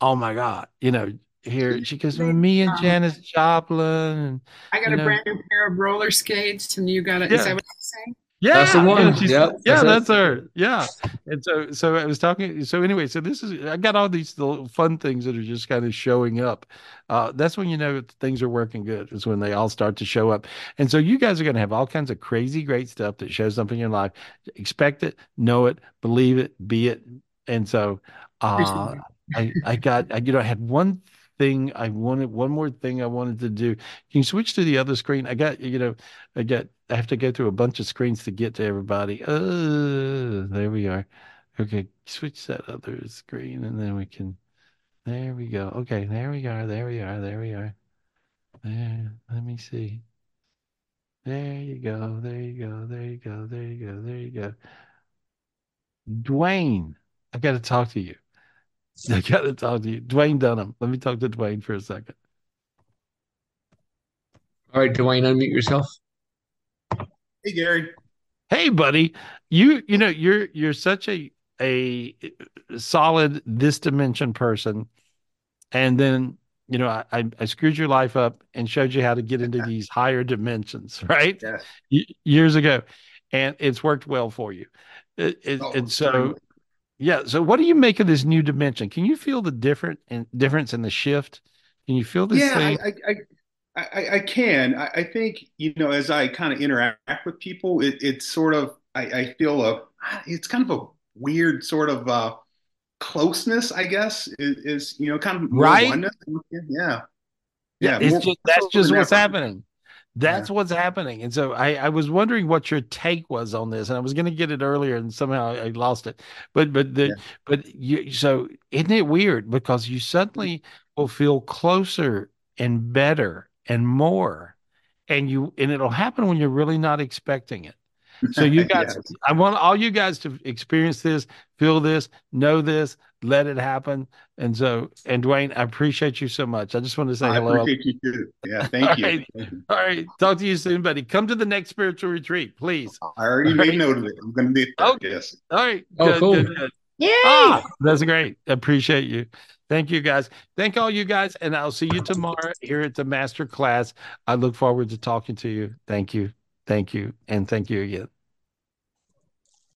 oh my God, you know. Here she goes with me and Janis Joplin, and I got a know, brand new pair of roller skates, and you got it. Yeah. Is that what you're saying? Yeah, That's the yeah, one. she's Yep, yeah, that's that's her. Yeah. And so so I was talking so anyway, so this is I got all these little fun things that are just kind of showing up. Uh that's when you know things are working good, is when they all start to show up. And so you guys are gonna have all kinds of crazy great stuff that shows up in your life. Expect it, know it, believe it, be it. And so uh I I got I you know I had one thing I wanted one more thing I wanted to do. Can you switch to the other screen? I got you know I got I have to go through a bunch of screens to get to everybody. Uh there we are. Okay, switch that other screen and then we can there we go. Okay, there we are, there we are, there we are. There, let me see. There you go, there you go, there you go, there you go, there you go. Dwayne, I've got to talk to you. I got to talk to you. Dwayne Dunham. Let me talk to Dwayne for a second. All right, Dwayne, unmute yourself. Hey, Gary. Hey, buddy. You you know you're you're such a a solid this dimension person, and then you know I I, I screwed your life up and showed you how to get into these higher dimensions, right? Yeah. Y- years ago, and it's worked well for you. It, it, Oh, and so certainly. Yeah. So what do you make of this new dimension? Can you feel the different and difference in the shift? Can you feel this Yeah, thing? I, I, I, I, can. I, I think, you know, as I kind of interact with people, it, it's sort of, I, I feel a, it's kind of a weird sort of uh, closeness, I guess, is, is, you know, kind of Right? Yeah. Yeah, Yeah. it's More, just that's just what's happening. That's what's happening. And so I, I was wondering what your take was on this, and I was going to get it earlier, and somehow I lost it. But but the Yeah. but you so isn't it weird because you suddenly will feel closer and better and more, and you and it'll happen when you're really not expecting it. So you guys, Yes. I want all you guys to experience this, feel this, know this, let it happen. And so, and Dwayne, I appreciate you so much. I just want to say I hello. appreciate you too. Yeah. All Thank you. right. Thank you. All right. Talk to you soon, buddy. Come to the next spiritual retreat, please. I already All made right. note of it. I'm going to be there. Okay. Yes. All right. Oh, Good, cool. good, good. Yay! Ah, that's great. Appreciate you. Thank you, guys. Thank all you guys. And I'll see you tomorrow here at the master class. I look forward to talking to you. Thank you. Thank you. And thank you again.